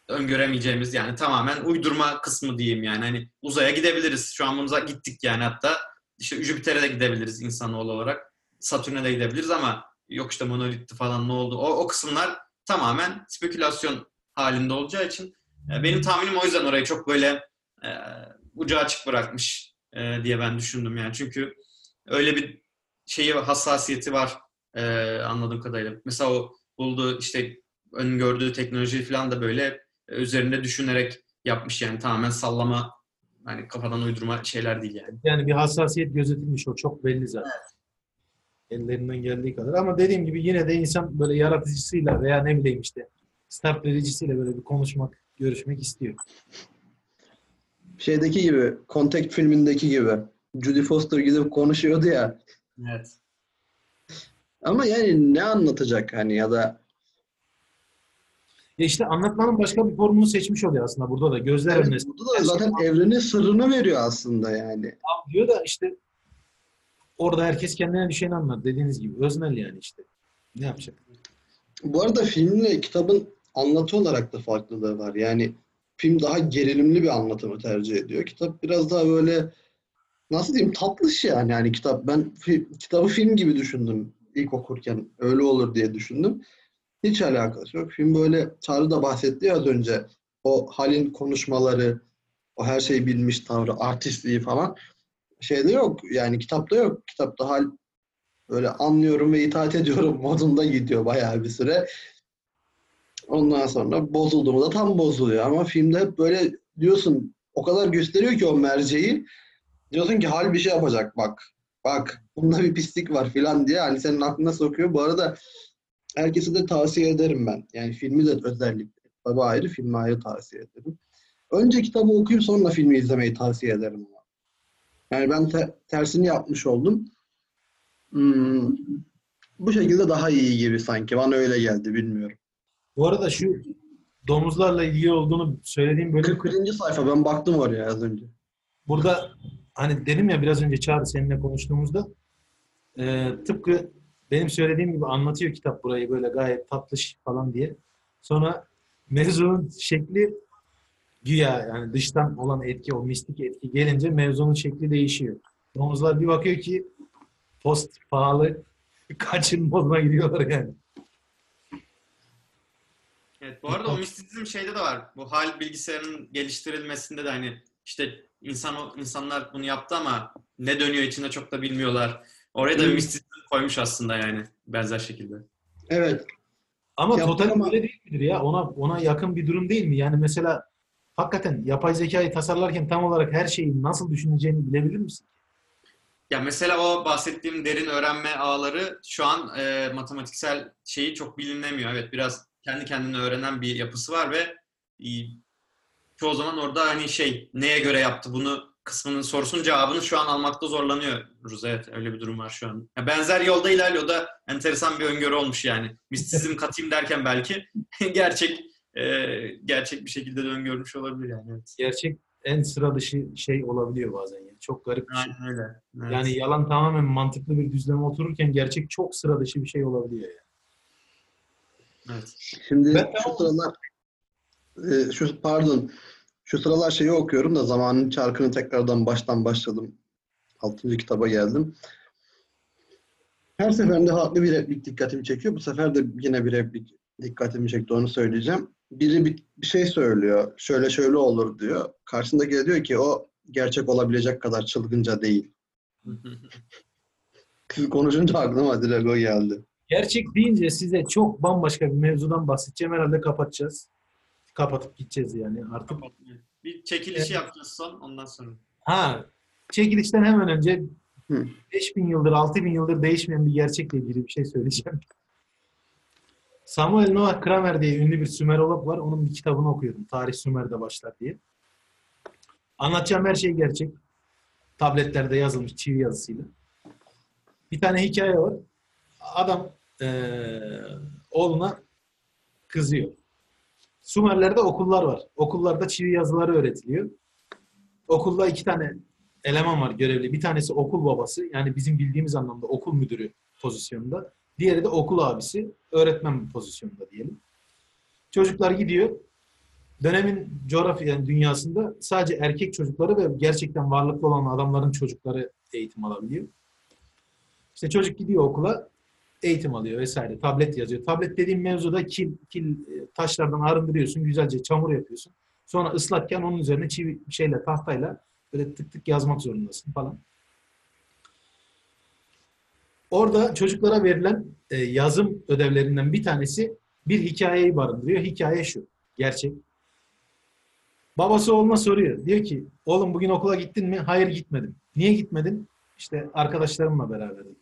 [SPEAKER 2] öngöremeyeceğimiz yani tamamen uydurma kısmı diyeyim yani. Hani uzaya gidebiliriz. Şu an uza gittik yani hatta. İşte Jüpiter'e de gidebiliriz insanoğlu olarak. Satürn'e de gidebiliriz ama yok işte monolitti falan ne oldu? O, o kısımlar tamamen spekülasyon halinde olacağı için e, benim tahminim o yüzden orayı çok böyle e, ucu açık bırakmış e, diye ben düşündüm yani. Çünkü öyle bir şeyi hassasiyeti var e, anladığım kadarıyla. Mesela o bulduğu işte öngördüğü teknoloji falan da böyle üzerinde düşünerek yapmış yani tamamen sallama hani kafadan uydurma şeyler değil yani.
[SPEAKER 3] Yani bir hassasiyet gözetilmiş o çok belli zaten. Ellerinden geldiği kadar. Ama dediğim gibi yine de insan böyle yaratıcısıyla veya ne bileyim işte start vericisiyle böyle bir konuşmak, görüşmek istiyor.
[SPEAKER 1] Şeydeki gibi, Contact filmindeki gibi. Judy Foster gidip konuşuyordu ya.
[SPEAKER 2] Evet.
[SPEAKER 1] Ama yani ne anlatacak hani ya da
[SPEAKER 3] Ya işte anlatmanın başka bir formunu seçmiş oluyor aslında burada da. Gözler
[SPEAKER 1] Evet,
[SPEAKER 3] önüne
[SPEAKER 1] burada da zaten evrenin sırrını veriyor aslında yani.
[SPEAKER 3] diyor da işte orada herkes kendine düşeni anlat dediğiniz gibi. Öznel yani işte. Ne yapacak?
[SPEAKER 1] Bu arada filmle kitabın anlatı olarak da farklılığı var. Yani film daha gerilimli bir anlatımı tercih ediyor. Kitap biraz daha böyle nasıl diyeyim tatlış yani. Yani kitap ben fi- kitabı film gibi düşündüm ilk okurken. Öyle olur diye düşündüm. Hiç alakası yok. Film böyle Çağrı da bahsetti az önce. O Hal'in konuşmaları, o her şeyi bilmiş tavrı, artistliği falan. Şeyde yok. Yani kitapta yok. Kitapta Hal böyle anlıyorum ve itaat ediyorum modunda gidiyor bayağı bir süre. Ondan sonra bozulduğunda da tam bozuluyor. Ama filmde hep böyle diyorsun o kadar gösteriyor ki o merceği. Diyorsun ki hal bir şey yapacak bak. Bak bunda bir pislik var filan diye hani senin aklına sokuyor. Bu arada herkese de tavsiye ederim ben. Yani filmi de özellikle. Tabii ayrı, filmi ayrı tavsiye ederim. Önce kitabı okuyup sonra filmi izlemeyi tavsiye ederim. ama. Yani ben te- tersini yapmış oldum. Hmm, bu şekilde daha iyi gibi sanki. Bana öyle geldi bilmiyorum.
[SPEAKER 3] Bu arada şu domuzlarla ilgili olduğunu söylediğim bölüm
[SPEAKER 1] 41. sayfa ben baktım oraya az önce.
[SPEAKER 3] Burada hani dedim ya biraz önce Çağrı seninle konuştuğumuzda e, tıpkı benim söylediğim gibi anlatıyor kitap burayı böyle gayet tatlış falan diye. Sonra mevzunun şekli güya yani dıştan olan etki o mistik etki gelince mevzunun şekli değişiyor. Domuzlar bir bakıyor ki post pahalı kaçın moduna gidiyorlar yani.
[SPEAKER 2] Evet, bu arada o mistisizm şeyde de var. Bu hal bilgisayarının geliştirilmesinde de hani işte insan insanlar bunu yaptı ama ne dönüyor içinde çok da bilmiyorlar. Oraya da bir mistisizm koymuş aslında yani benzer şekilde.
[SPEAKER 1] Evet.
[SPEAKER 3] Ama
[SPEAKER 1] Yaptık
[SPEAKER 3] total
[SPEAKER 1] ama-
[SPEAKER 3] öyle değil midir ya? Ona ona yakın bir durum değil mi? Yani mesela hakikaten yapay zekayı tasarlarken tam olarak her şeyi nasıl düşüneceğini bilebilir misin?
[SPEAKER 2] Ya mesela o bahsettiğim derin öğrenme ağları şu an e, matematiksel şeyi çok bilinemiyor. Evet biraz kendi kendine öğrenen bir yapısı var ve e, çoğu zaman orada hani şey neye göre yaptı bunu kısmının sorusunun cevabını şu an almakta zorlanıyoruz. Evet öyle bir durum var şu an. Ya benzer yolda ilerliyor. Da enteresan bir öngörü olmuş yani. Mistizm katayım derken belki gerçek e, gerçek bir şekilde de öngörmüş olabilir yani. Evet.
[SPEAKER 3] Gerçek en sıra dışı şey olabiliyor bazen yani. Çok garip bir şey.
[SPEAKER 2] Aynen öyle. Evet.
[SPEAKER 3] Yani yalan tamamen mantıklı bir düzleme otururken gerçek çok sıra dışı bir şey olabiliyor yani.
[SPEAKER 2] evet.
[SPEAKER 1] Şimdi
[SPEAKER 3] Ben
[SPEAKER 1] şu sıralar e, şu pardon şu sıralar şeyi okuyorum da zamanın çarkını tekrardan baştan başladım. Altıncı kitaba geldim. Her seferinde farklı bir replik dikkatimi çekiyor. Bu sefer de yine bir replik dikkatimi çekti onu söyleyeceğim. Biri bir, bir şey söylüyor. Şöyle şöyle olur diyor. Karşısındaki de diyor ki o gerçek olabilecek kadar çılgınca değil. Konuşunca aklıma direkt o geldi.
[SPEAKER 3] Gerçek deyince size çok bambaşka bir mevzudan bahsedeceğim. Herhalde kapatacağız. Kapatıp gideceğiz yani artık.
[SPEAKER 2] bir çekilişi yapacağız son ondan sonra.
[SPEAKER 3] Ha, çekilişten hemen önce
[SPEAKER 1] Hı.
[SPEAKER 3] 5000 yıldır, 6000 yıldır değişmeyen bir gerçekle ilgili bir şey söyleyeceğim. Samuel Noah Kramer diye ünlü bir Sümerolog var. Onun bir kitabını okuyorum. Tarih Sümer'de başlar diye. Anlatacağım her şey gerçek. Tabletlerde yazılmış çivi yazısıyla. Bir tane hikaye var. Adam eee, oğluna kızıyor. Sümerlerde okullar var. Okullarda çivi yazıları öğretiliyor. Okulda iki tane eleman var görevli. Bir tanesi okul babası yani bizim bildiğimiz anlamda okul müdürü pozisyonunda. Diğeri de okul abisi öğretmen pozisyonunda diyelim. Çocuklar gidiyor. Dönemin coğrafya yani dünyasında sadece erkek çocukları ve gerçekten varlıklı olan adamların çocukları eğitim alabiliyor. İşte çocuk gidiyor okula eğitim alıyor vesaire. Tablet yazıyor. Tablet dediğim mevzuda kil, kil e, taşlardan arındırıyorsun. Güzelce çamur yapıyorsun. Sonra ıslatken onun üzerine çivi şeyle tahtayla böyle tık tık yazmak zorundasın falan. Orada çocuklara verilen e, yazım ödevlerinden bir tanesi bir hikayeyi barındırıyor. Hikaye şu. Gerçek. Babası oğluna soruyor. Diyor ki oğlum bugün okula gittin mi? Hayır gitmedim. Niye gitmedin? İşte arkadaşlarımla beraberdim.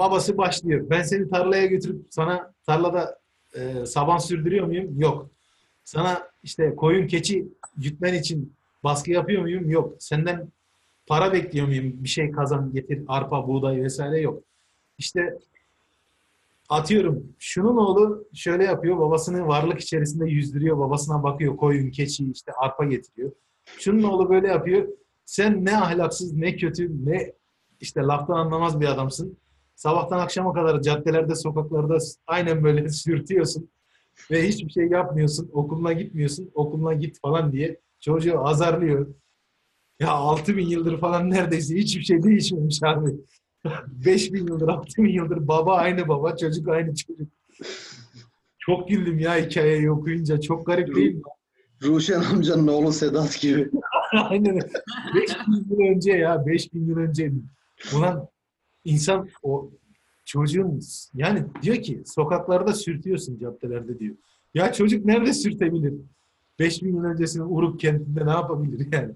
[SPEAKER 3] Babası başlıyor. Ben seni tarlaya götürüp sana tarlada e, saban sürdürüyor muyum? Yok. Sana işte koyun keçi gütmen için baskı yapıyor muyum? Yok. Senden para bekliyor muyum? Bir şey kazan, getir, arpa, buğday vesaire yok. İşte atıyorum şunun oğlu şöyle yapıyor. Babasını varlık içerisinde yüzdürüyor. Babasına bakıyor. Koyun, keçi, işte arpa getiriyor. Şunun oğlu böyle yapıyor. Sen ne ahlaksız, ne kötü, ne işte laftan anlamaz bir adamsın. Sabahtan akşama kadar caddelerde, sokaklarda aynen böyle sürtüyorsun. Ve hiçbir şey yapmıyorsun. Okuluna gitmiyorsun. Okuluna git falan diye çocuğu azarlıyor. Ya 6000 yıldır falan neredeyse hiçbir şey değişmemiş abi. 5000 yıldır, 6000 yıldır baba aynı baba, çocuk aynı çocuk. Çok güldüm ya hikayeyi okuyunca. Çok garip değil mi?
[SPEAKER 1] Ruşen amcanın oğlu Sedat gibi.
[SPEAKER 3] Aynen. 5000 yıl önce ya, 5000 yıl önce. Ulan insan o çocuğun yani diyor ki sokaklarda sürtüyorsun caddelerde diyor. Ya çocuk nerede sürtebilir? 5000 yıl öncesinin Uruk kentinde ne yapabilir yani?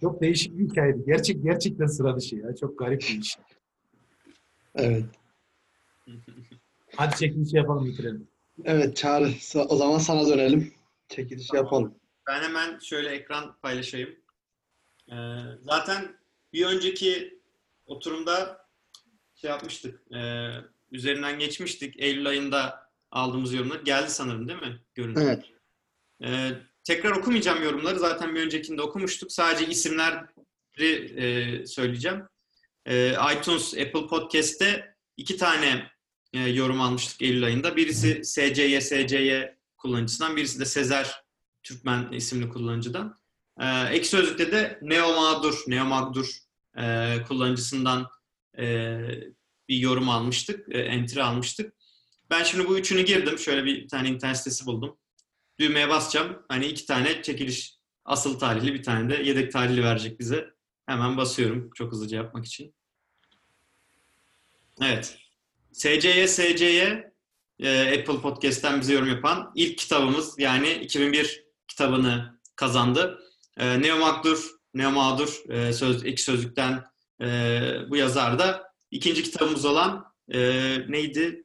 [SPEAKER 3] Çok değişik bir hikayeydi. Gerçek gerçekten sıra dışı ya. Çok garip bir iş.
[SPEAKER 1] Evet.
[SPEAKER 3] Hadi çekilişi yapalım bitirelim.
[SPEAKER 1] Evet Çağrı o zaman sana dönelim. Çekiliş yapalım.
[SPEAKER 2] Ben hemen şöyle ekran paylaşayım. Ee, zaten bir önceki oturumda şey yapmıştık. E, üzerinden geçmiştik. Eylül ayında aldığımız yorumlar. Geldi sanırım değil mi? Görüntü.
[SPEAKER 1] Evet.
[SPEAKER 2] Ee, tekrar okumayacağım yorumları. Zaten bir öncekinde okumuştuk. Sadece isimleri e, söyleyeceğim. E, iTunes, Apple Podcast'te iki tane e, yorum almıştık Eylül ayında. Birisi SCY, SCY kullanıcısından, birisi de Sezer Türkmen isimli kullanıcıdan. E, ek sözlükte de Neo Mağdur, Neo Mağdur e, kullanıcısından e, bir yorum almıştık, e, entry almıştık. Ben şimdi bu üçünü girdim. Şöyle bir tane internet sitesi buldum. Düğmeye basacağım. Hani iki tane çekiliş asıl tarihli bir tane de yedek tarihli verecek bize. Hemen basıyorum çok hızlıca yapmak için. Evet. SC'ye SC'ye e, Apple Podcast'ten bize yorum yapan ilk kitabımız yani 2001 kitabını kazandı. E, Neo Mağdur, Neo Mağdur e, söz, ek sözlükten e, bu yazar da ikinci kitabımız olan e, neydi?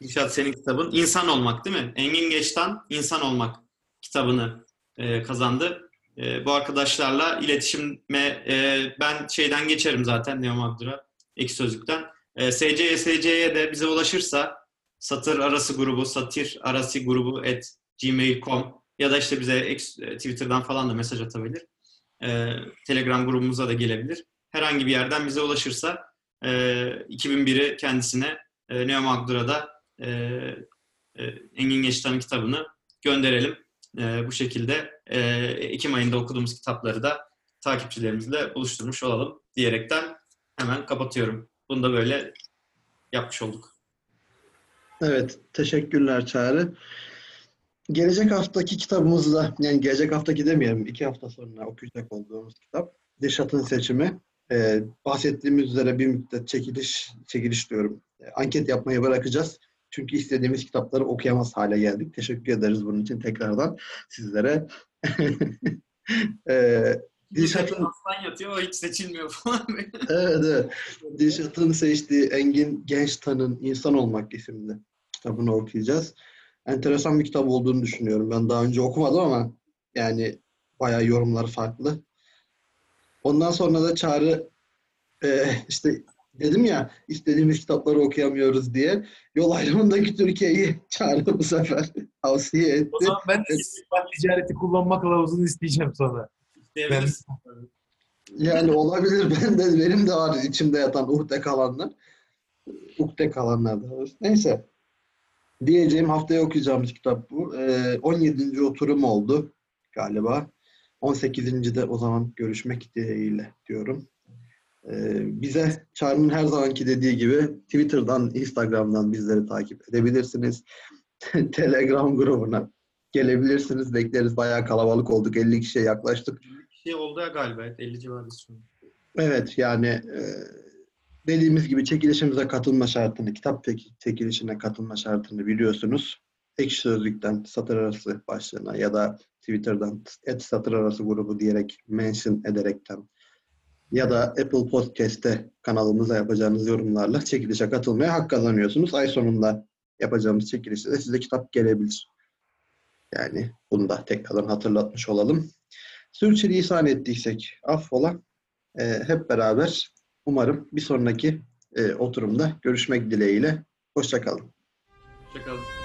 [SPEAKER 2] İnşaat senin kitabın. İnsan Olmak değil mi? Engin Geçtan İnsan Olmak kitabını e, kazandı. E, bu arkadaşlarla iletişime e, ben şeyden geçerim zaten Neo Magdur'a ek sözlükten. E, SC'ye SC'ye de bize ulaşırsa satır arası grubu, satir arası grubu at gmail.com ya da işte bize e, Twitter'dan falan da mesaj atabilir. E, Telegram grubumuza da gelebilir. Herhangi bir yerden bize ulaşırsa e, 2001'i kendisine e, Neo Magdura'da e, e, Engin Geçtan'ın kitabını gönderelim. E, bu şekilde e, Ekim ayında okuduğumuz kitapları da takipçilerimizle buluşturmuş olalım diyerekten hemen kapatıyorum. Bunu da böyle yapmış olduk.
[SPEAKER 1] Evet, teşekkürler Çağrı. Gelecek haftaki kitabımızda, yani gelecek haftaki demeyelim, iki hafta sonra okuyacak olduğumuz kitap, Dişat'ın Seçimi. Ee, bahsettiğimiz üzere bir müddet çekiliş, çekiliş diyorum, e, anket yapmayı bırakacağız. Çünkü istediğimiz kitapları okuyamaz hale geldik. Teşekkür ederiz bunun için tekrardan sizlere. ee, Dilşat'ın
[SPEAKER 2] Aslan yatıyor, o hiç seçilmiyor falan.
[SPEAKER 1] Evet, evet. Dilşat'ın seçtiği Engin Gençtan'ın İnsan Olmak isimli kitabını okuyacağız. Enteresan bir kitap olduğunu düşünüyorum. Ben daha önce okumadım ama yani bayağı yorumları farklı. Ondan sonra da Çağrı e, işte dedim ya istediğimiz kitapları okuyamıyoruz diye yol ayrımındaki Türkiye'yi Çağrı bu sefer tavsiye etti.
[SPEAKER 3] O zaman ben de istihbarat ticareti kullanma kılavuzunu isteyeceğim sonra.
[SPEAKER 2] Diyebiliriz.
[SPEAKER 1] Yani olabilir. Ben de benim de var içimde yatan uhde kalanlar. Ukde kalanlar da var. Neyse. Diyeceğim haftaya okuyacağımız kitap bu. Ee, 17. oturum oldu galiba. 18. de o zaman görüşmek dileğiyle diyorum. Ee, bize Çağrı'nın her zamanki dediği gibi Twitter'dan, Instagram'dan bizleri takip edebilirsiniz. Telegram grubuna gelebilirsiniz. Bekleriz. Bayağı kalabalık olduk. 50 kişiye yaklaştık.
[SPEAKER 2] Bir şey oldu ya galiba. evet, 50 civarı.
[SPEAKER 1] Evet yani e, dediğimiz gibi çekilişimize katılma şartını, kitap çek- çekilişine katılma şartını biliyorsunuz. Ekşi Sözlük'ten satır arası başlığına ya da Twitter'dan et satır arası grubu diyerek mention ederekten ya da Apple Podcast'te kanalımıza yapacağınız yorumlarla çekilişe katılmaya hak kazanıyorsunuz. Ay sonunda yapacağımız çekilişte de size kitap gelebilir. Yani bunu da tekrardan hatırlatmış olalım. Sürçülisan ettiysek affola. Ee, hep beraber umarım bir sonraki e, oturumda görüşmek dileğiyle. Hoşçakalın.
[SPEAKER 2] Hoşçakalın.